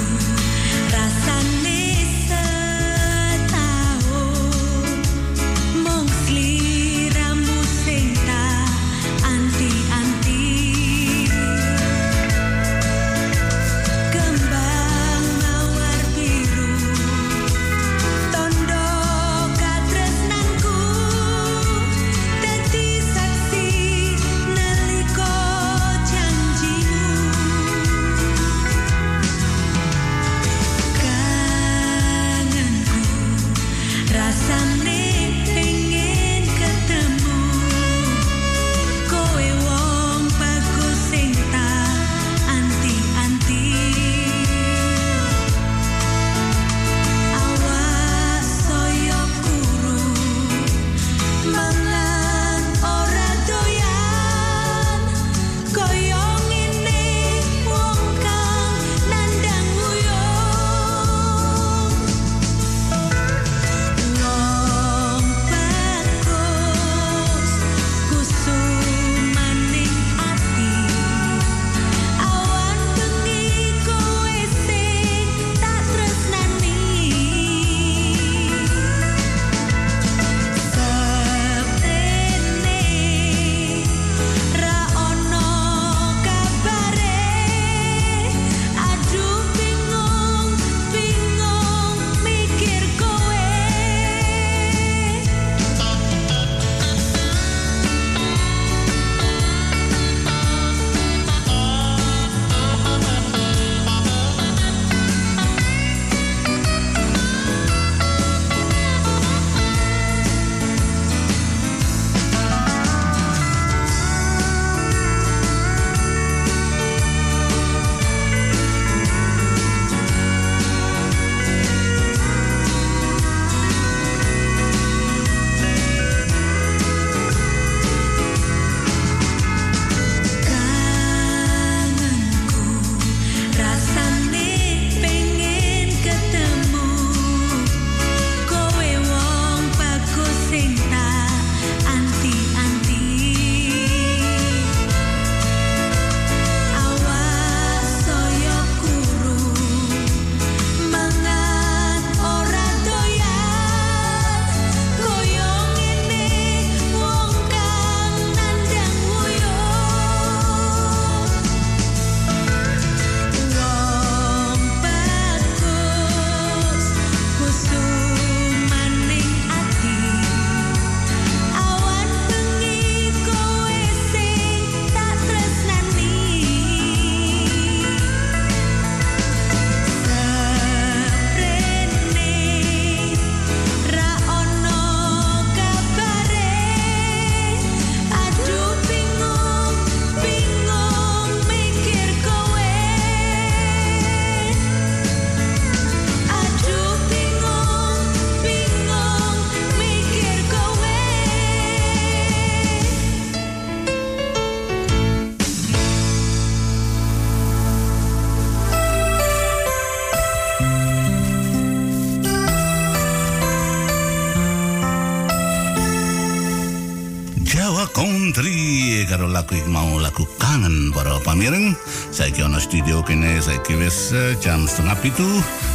Pamireng saiki ana studio kene saiki wis eh, jam setengah pitu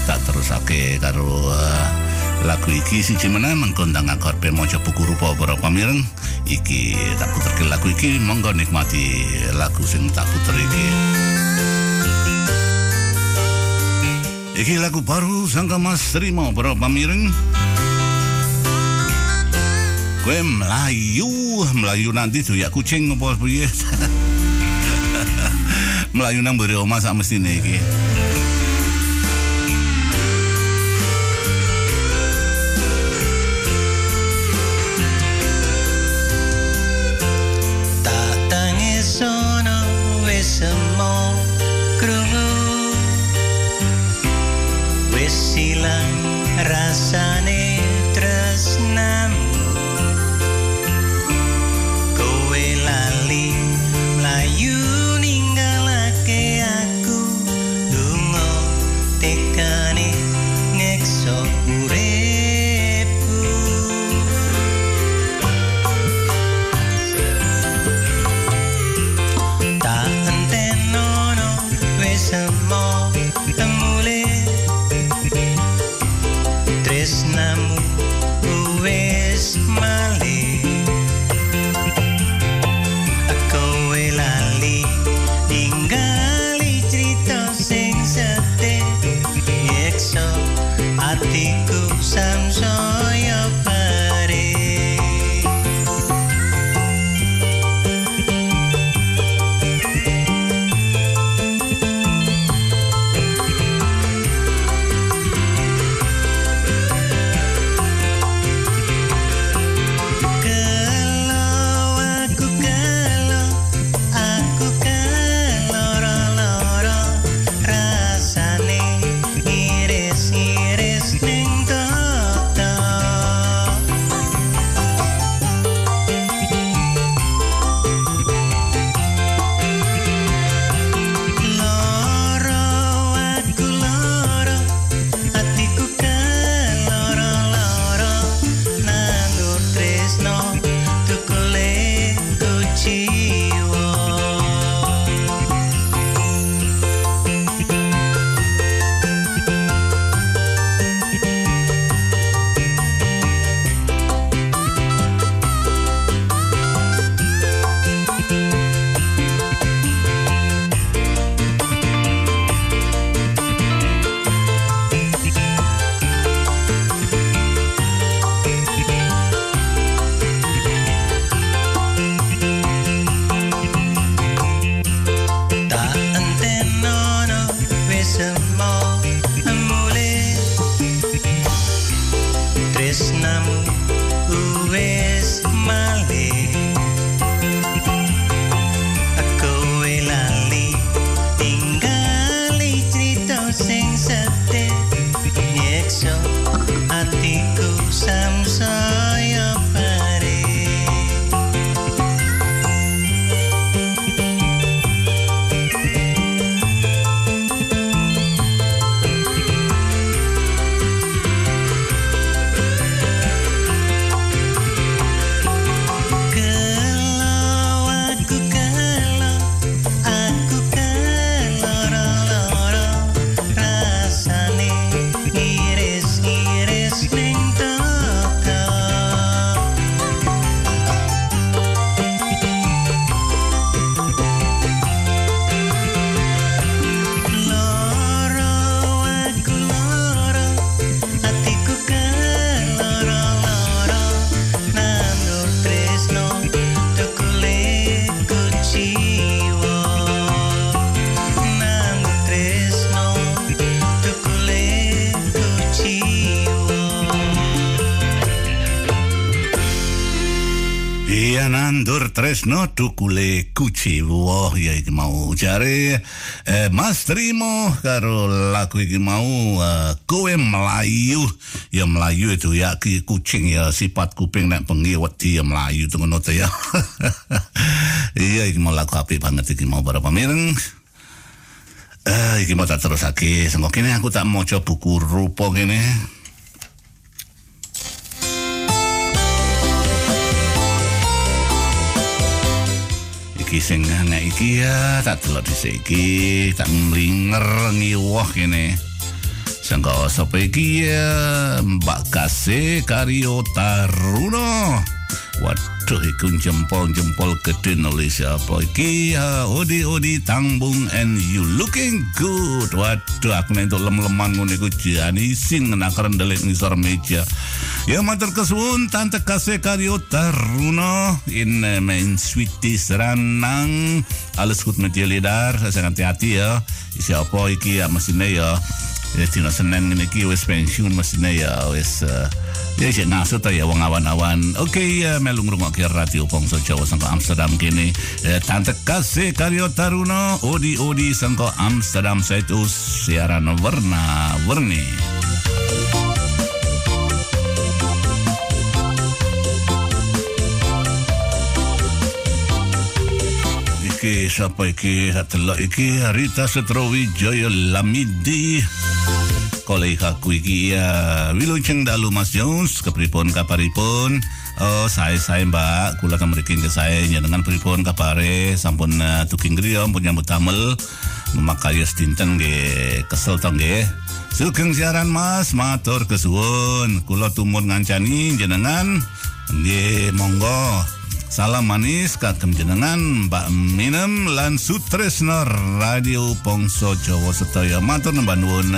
tak terusake karo eh, lagu iki. Siji meneh mengkondang akor maca buku rupa para pamireng iki tak puterke lagu iki monggo nikmati lagu sing tak puter iki. Iki lagu baru sangka Mas Trimo para pamireng Kue Melayu, Melayu nanti ya kucing piye? Melayu nang mburi omah sak mestine iki. Tak tangis sono wis semo krungu Wis ilang rasane tresno tukule kuci Wah ya iki mau jare eh, Mas Trimo karo lagu iki mau eh, kowe Melayu ya Melayu itu ya ki kucing ya sifat kuping nek bengi wedi ya Melayu itu ngono tuh ya. Iya iki mau lagu apik banget iki mau para pamireng. Eh iki mau tak terusake. Sengko kene aku tak maca buku rupa kene iki sing ngek iki ya tak delok dhisik iki tak mlinger ngiwoh kene Sangka sapa iki? Ya Mbak Kase Karyo Taruno Waduh iku jempol-jempol gede nulis siapa iki? Ya Odi Odi Tangbung and you looking good. Waduh aku nentuk lem-leman ngono iku jani sing nakaren delik ngisor meja. Ya matur kesuwun Tante Kase Karyo Taruno in main sweetie seranang. Alles goed met jullie daar saya hati-hati ya. Siapa iki ya mesinnya ya ya dina Senin ngene iki wis pensiun mesine ya uh, ya sik ngasut ya wong awan-awan. Oke ya melu ngrungokke radio Bangsa Jawa sangka Amsterdam kene. Eh, tante kasih Karyo Taruno odi odi sangka Amsterdam saitu siaran warna warni Iki siapa iki? Satelok iki Rita Setrowijaya Lamidi. Kolega ku iki ya wilujeng dalu Mas Jones kepripun kabaripun Oh, saya saya Mbak, kula kan mriki ke saya njenengan pripun kabare? Sampun uh, tuking griya pun nyambut damel. Memakai dinten nggih kesel to nggih. Sugeng siaran Mas, matur kesuwun. Kula tumun ngancani jenengan nggih monggo. Salam manis kagem jenengan Mbak Minem lan Sutresno Radio Pongso Jawa Sedaya matur nembah nuwun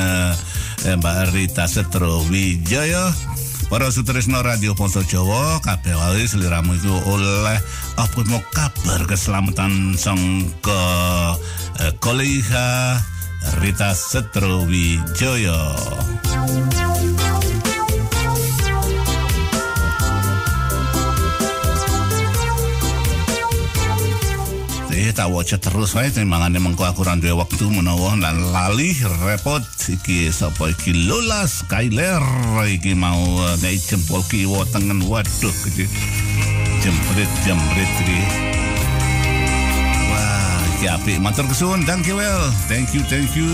Mbak Rita Setro Wijaya Para Sutresno Radio Pongso Jawa kabeh wae sliramu iku oleh apa mau kabar keselamatan sangka eh, kolega Rita Setro Wijaya. Eh tak waca terus wae timbangane mengko aku ora duwe wektu menawa. Lan lali repot iki sapa iki? Lola Skyler iki mau uh, nek jempol kiwa tengen. Waduh iki jempret jempret iki wah iki apik. Matur kesuwun. Thank you well thank you thank you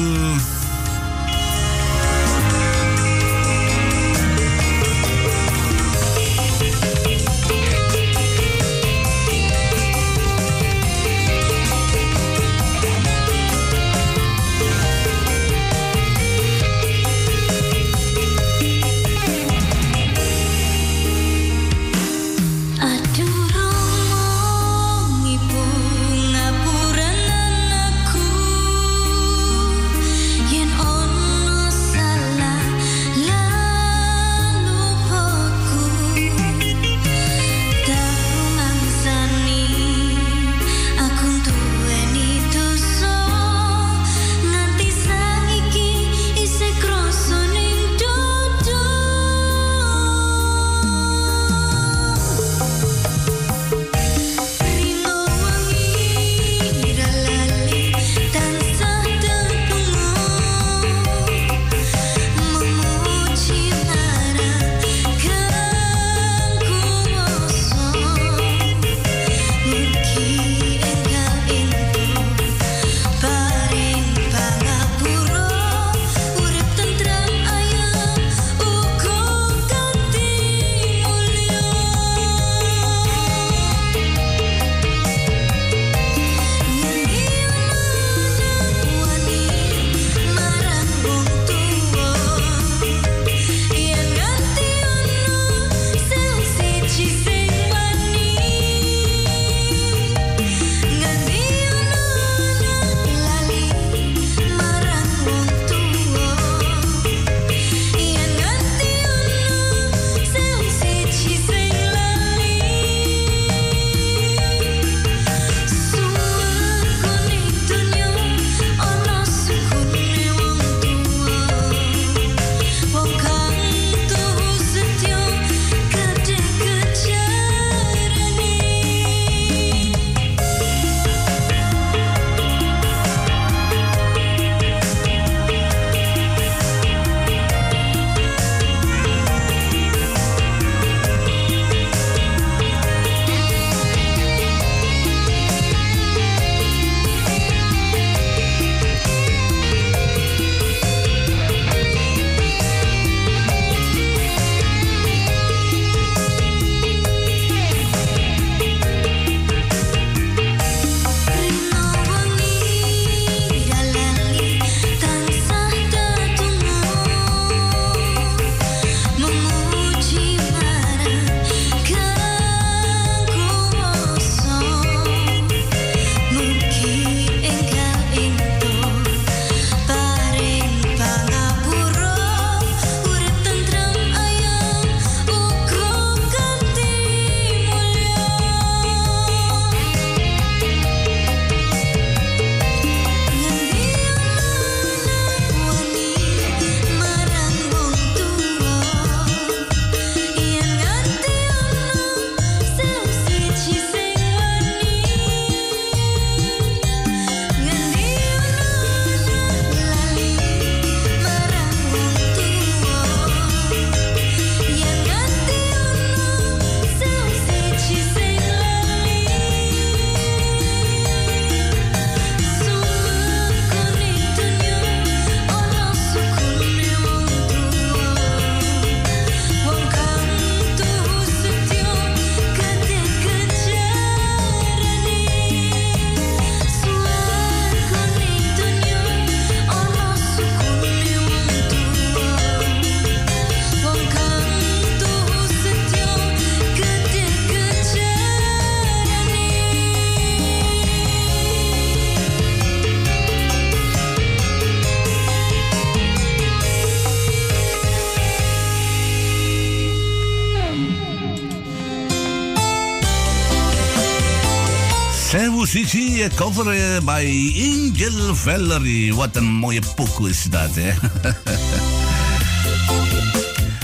Sisi, cover eh, by Angel Valerie. Wat een mooie pokoe is dat, hè?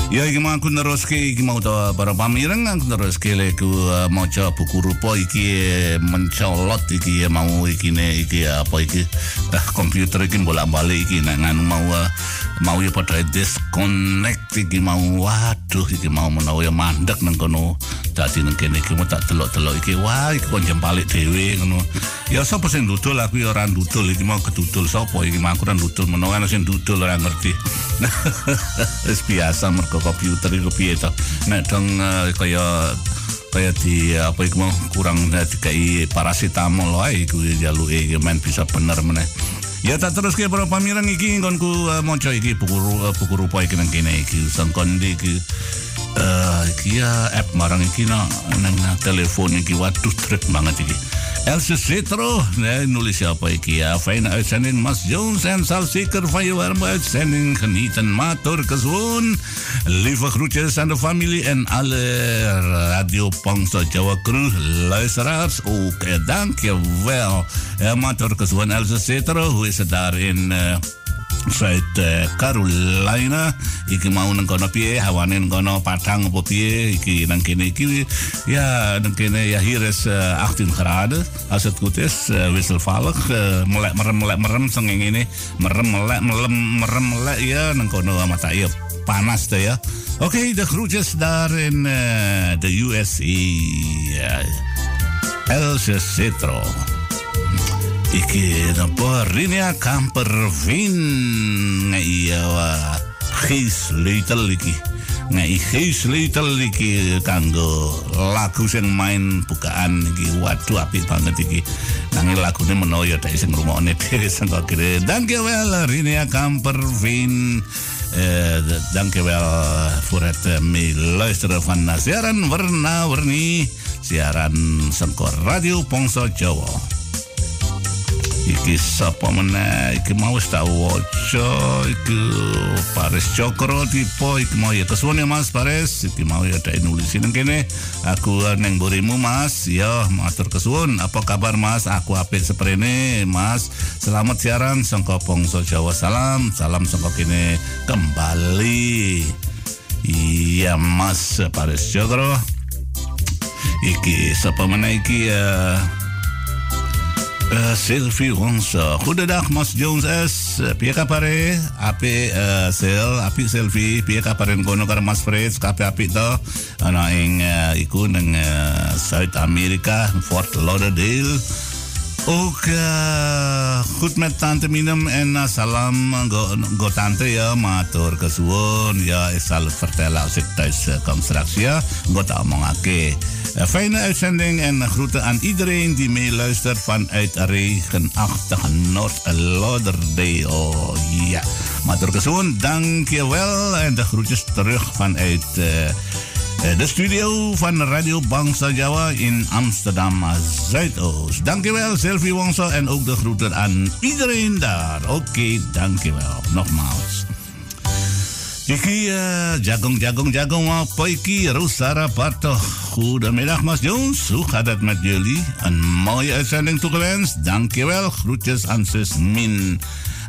Ya iki mau aku neruske iki mau ta para pamireng aku neruske lek ku uh, maca buku rupa iki mencolot iki mau iki ne iki apa iki komputer iki bolak-balik iki nang anu mau mau ya pada disconnect iki mau. Waduh iki mau menawa ya mandek nang kono. Dadi nang kene iki tak delok-delok iki. Wah iki kon jam balik dhewe ngono. Ya sapa sing dudul aku ya ora dudul iki mau kedudul sapa iki? Mau ora dudul menawa ana sing dudul ora ngerti. Wis biasa mergo komputer iku piye to. Nek dong eh, kaya kaya di apa iku mau kurang eh, dikai paracetamol wae iku jaluke iki men bisa bener meneh. Ya tak terus ke para pamirang iki nggonku uh, maca iki buku uh, buku rupa iki nang kene iki. Sangkon di iki? Eh iki ya app marang iki na nang nang telepon iki. Waduh trip banget iki. Else Citro, nee, iki ya. Fijne uitzending, Mas Jones en zal zeker van je warme uitzending genieten. Mator Gezwoon, lieve groetjes aan de familie en alle Radio Pangsa Jawa crew luisteraars ook. Eh, dank je wel. Eh, Mator Gezwoon, Else Citro, hoe is het daar in... eh, Zuid uh, Carolina. Iki mau nang kono piye? Hawane nang kono Padang apa piye? Iki nang kene iki. Ja nang kene ja hier is uh, 18 graden als het goed is uh, wisselvallig uh, melek merem melek merem sengeng ini. Merem melek melem merem melek ya nang kono mata iya panas tuh ya. Oke de groetjes daar in uh, de USA uh, El Citro Iki napa Rinia Kampervin ngai wa geesleutel iki. Ngai geesleutel iki kanggo lagu sing main bukaan iki waduh apik banget iki. Nanging lagune menawa ya dhek sing ngrungokne dhewe sing kira. Dankjewel Rinia Kampervin. Eh, dankjewel voor het eh, meeluisteren van uh, siaran warna-warni siaran Sengkor Radio Pongso Jawa. Iki sapa meneh? Iki mau tak waca iki Paris Cokro tipe iki mau ya kesuwen ya Mas Paris iki mau ya tak nulis nang kene. Aku neng burimu Mas. Ya matur kesuwun. Apa kabar Mas? Aku apik seprene Mas. Selamat siaran sangka Pongso Jawa. Salam salam sangka kene kembali. Iya Mas Paris Cokro. Iki sapa meneh iki ya Uh, Sylvie Wongso. Goedendag, Mas Jones S. Uh, Pia kapare, api uh, sel, api Sylvie, pia kapare kono karo Mas Fritz, kape api to. Ana ing uh, iku nang uh, Zuid-Amerika, Fort Lauderdale. Ook uh, goed met tante Minem en uh, salam go, tante ja, matur kesuwun ja, ik zal het vertellen als ik thuis uh, kom straks ja, go tak omongake. Uh, fijne uitzending en groeten aan iedereen die meeluistert vanuit regenachtige North Lauderdale. Oh, ja, matur kesuwun, dankjewel en de groetjes terug vanuit... Uh, Eh, De studio van Radio Bangsa Jawa in Amsterdam Zuidoost. Dankjewel Sylvie Wongso en ook de groeten aan iedereen daar. Oké, dankjewel. Nogmaals. Iki eh, jagung jagung jagung apa iki Rosara Parto. Goedemiddag Mas Jones, hoe gaat het met jullie? Een mooie uitzending toegewenst. Dankjewel, groetjes aan zus Min.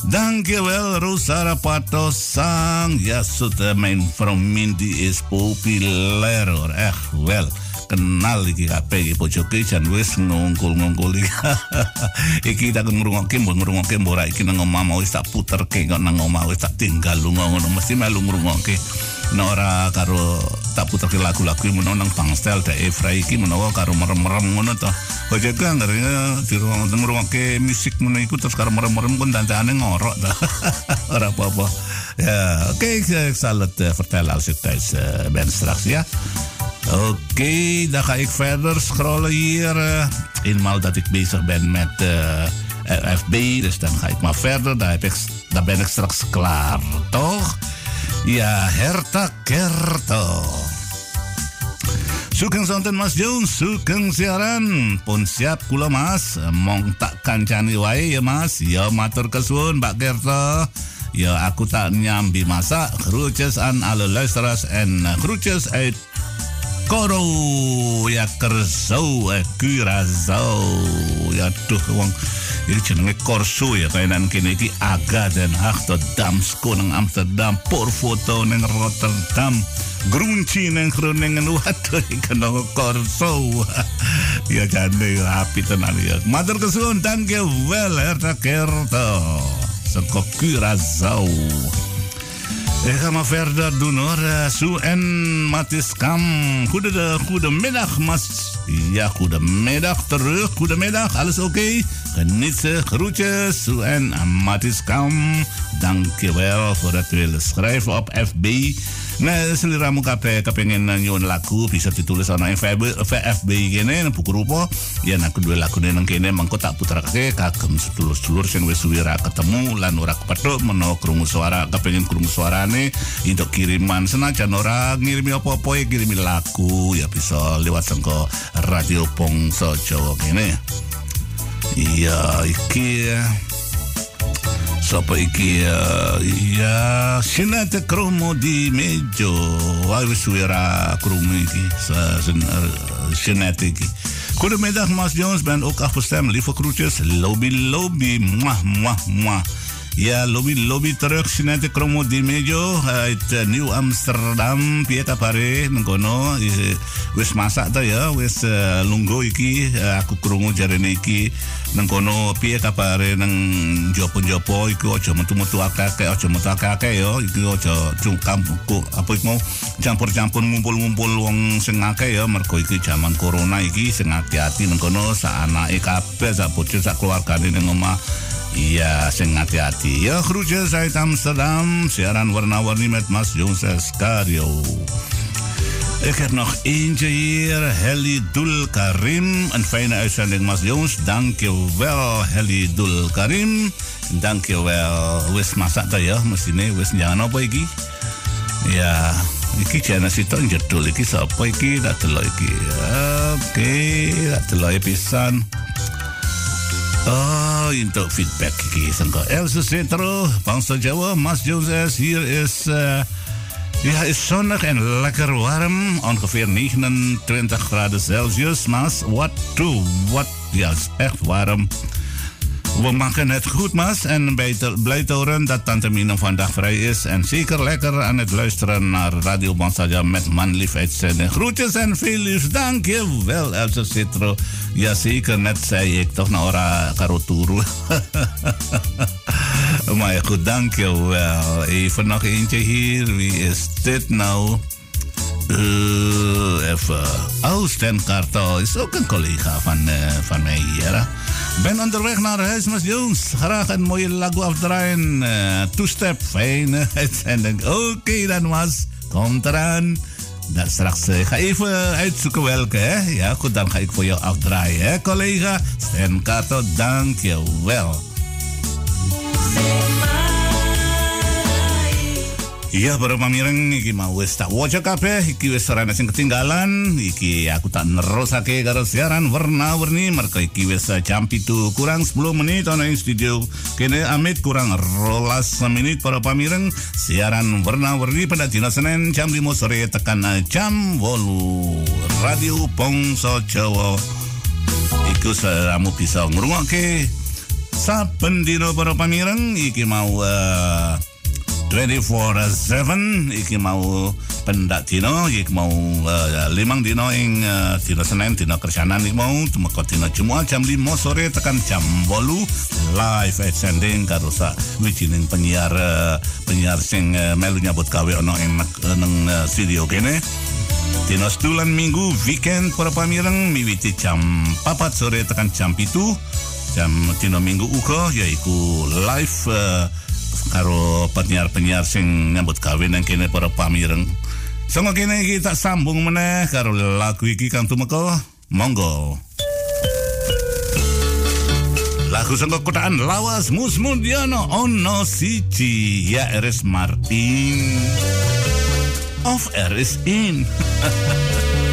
Dankjewel Rosara Pato Sang. Ja, zoete, mijn vrouw Min die is populair hoor, echt wel. Kenal iki kabeh iki bojoke jan wis ngungkul-ngungkul iki. tak ngrungokke mbok ngrungokke mbok ra iki nang omah wis tak puterke kok nang omah wis tak tinggal lunga ngono mesti melu ngrungokke. Nek ora karo tak puterke lagu-lagu menawa nang bangstel dek Efra iki menawa karo merem-merem ngono to. Bojoke anggere di ngrungokke musik ngono iku terus karo merem-merem kon dandane ngorok to. ora apa-apa. Ja, oké, ik zal het uh, vertellen als ik thuis uh, ben straks, ja. Oké, dan ga ik verder scrollen hier. Uh, eenmaal dat ik bezig ben met uh, FB, dus dan ga ik maar verder. Dan, heb ik, dan ben ik straks klaar, toch? Ja, Herta Kerto. Sugeng sonten Mas Jones, sugeng siaran. Pun siap kula Mas, mong tak kancani wae ya Mas. Ya matur kesuwun Mbak Kerto. Ja, aku tak nyambi masak. Groetjes aan alle luisteraars en uit Koro ya Kerzo eh, Curaçao ya tuh wong iki jenenge Corso ya kainan kene iki Aga Den Haag tot Damsko nang Amsterdam por foto nang Rotterdam Grunci nang Groningen. Waduh ikan Corso ya jane rapi tenan ya. Matur thank you well Herta Kerto. Saka Curaçao Ik ga maar verder doen hoor. Eh, Sue en Matis Kam. Goede, goedemiddag, Mas. Ja, goedemiddag terug. Goedemiddag, alles oké? Geniet ze. Groetjes, Sue en Matis Kam. Dankjewel voor het willen schrijven op FB. Nah, selera muka pe kepengen nyuwun lagu bisa ditulis ana FB, FB kene buku rupa. Ya nak kedua lagu nang kene mengko tak puterakake kagem sedulur-sedulur sing wis suwi ketemu lan ora kepethuk menawa krungu suara kepengen krungu suarane untuk kiriman senajan ora ngirimi apa-apa ya kirimi lagu ya bisa lewat sengko radio Pongso Jawa kene. Iya, iki Sapa iki uh, ya sinate kromo di mejo wai wisuera kromo iki uh, sinate iki Goedemiddag Mas Jones, ben ook afgestemd. Lieve groetjes, lobby lobby, mwah mwah mwah. Ja, lobby lobby terug sinate kromo di mejo uit uh, New Amsterdam piye kabare nengkono uh, wis masak ta ya wis uh, lunggo iki aku krungu jarene iki. Nengkono piye kabare nang jopo-jopo iku aja metu-metu akeh aja metu akeh ya iki aja cungkam ku apa iku mau campur-campur ngumpul-ngumpul wong sing akeh ya mergo iki jaman corona iki sing hati-hati nengkono sak anake kabeh sak bocah sak keluargane ning omah Iya, sing hati-hati. Ya, groetjes uit Amsterdam. Siaran warna-warni met Mas Jones Escario. Ik heb nog eentje hier. Heli Dul Karim. Een fijne uitzending, Mas Jones. Wel, Heli Dul Karim. Dank je wel. Wis masak ya, mestine wis jangan apa iki? Ya, iki jana siton jedul iki sapa iki? Tak delok iki. Oke, tak pisan. Oh, untuk feedback iki sangka Elsa Cetro, Bangsa Jawa, Mas Joses, hier is uh, ja, is zonnig en lekker warm, ongeveer 29 graden Celsius, Mas. Wat toe, wat, ja, is echt warm. We maken het goed, Mas. En blij horen dat Tante Mino vandaag vrij is. En zeker lekker aan het luisteren naar Radio Bansaja met manlief uitzending. Groetjes en veel liefs. Dank je wel, Elsa Citro. Jazeker, net zei ik toch naar Ora Karoturu. maar goed, dank je wel. Even nog eentje hier. Wie is dit nou? Uh, even. Oh, Stan is ook een collega van, uh, van mij hier. hè. Ben onderweg naar huis, Mas Jones. Graag een mooie lagu afdraaien. Uh, two-step, fijne. Oké dan, Mas. Komt eraan. Dan straks uh, ga even uitzoeken welke, hè? Ja, goed, dan ga ik voor jou afdraaien, hè, collega? Stan dank je wel. Iya baru pamireng iki mau wis tak waca kabeh. Iki wis ora sing ketinggalan. Iki aku tak nerusake karo siaran warna-warni mergo iki wis jam 7 kurang 10 menit ana ing studio. Kene amit kurang rolas menit para pamireng siaran warna-warni pada dina Senin jam 5 sore tekan jam 8 Radio Pongso Jawa. Iku kamu bisa ngrungokke. Saben dina para pamireng iki mau eh, 24/7 iki mau pendak dino iki mau uh, limang dino ing uh, dino Senin dino Kersanan. Iki mau tumeka dino Jumat jam 5 sore tekan jam 8 live sending karo sak wijining penyiar uh, penyiar sing uh, melu nyambut gawe ana ing nang uh, studio kene. Dino sedulan minggu weekend para pamireng miwiti jam 4 sore tekan jam 7 jam dino minggu uga yaiku live uh, karo penyiar-penyiar sing nyambut gawe nang kene para pamireng. Sanga kene iki tak sambung meneh karo lagu iki kang tumeka. Monggo. Lagu sangka kotaan lawas Mus Mundiano Ono Siji Ya RS Martin Of RS In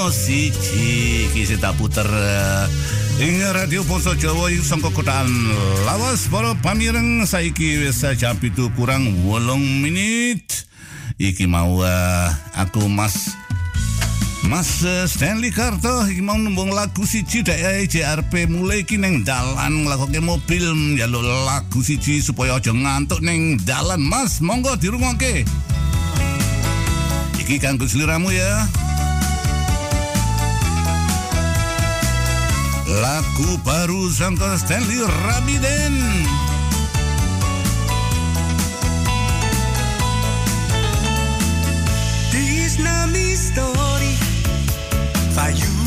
ono siji iki tak puter eh, ing radio Ponso Jawa ing sangka kotaan lawas para pamireng saiki wis jam 7 kurang 8 menit iki mau eh, aku Mas Mas eh, Stanley Karto iki mau nembung lagu siji dae JRP mulai iki ning dalan nglakoke mobil njaluk lagu siji supaya aja ngantuk ning dalan. Mas monggo dirungokke. Iki kanggo seliramu ya la Cuperus amb tot Stanley Rabident. Dis na mi story, fa you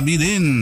Abidin.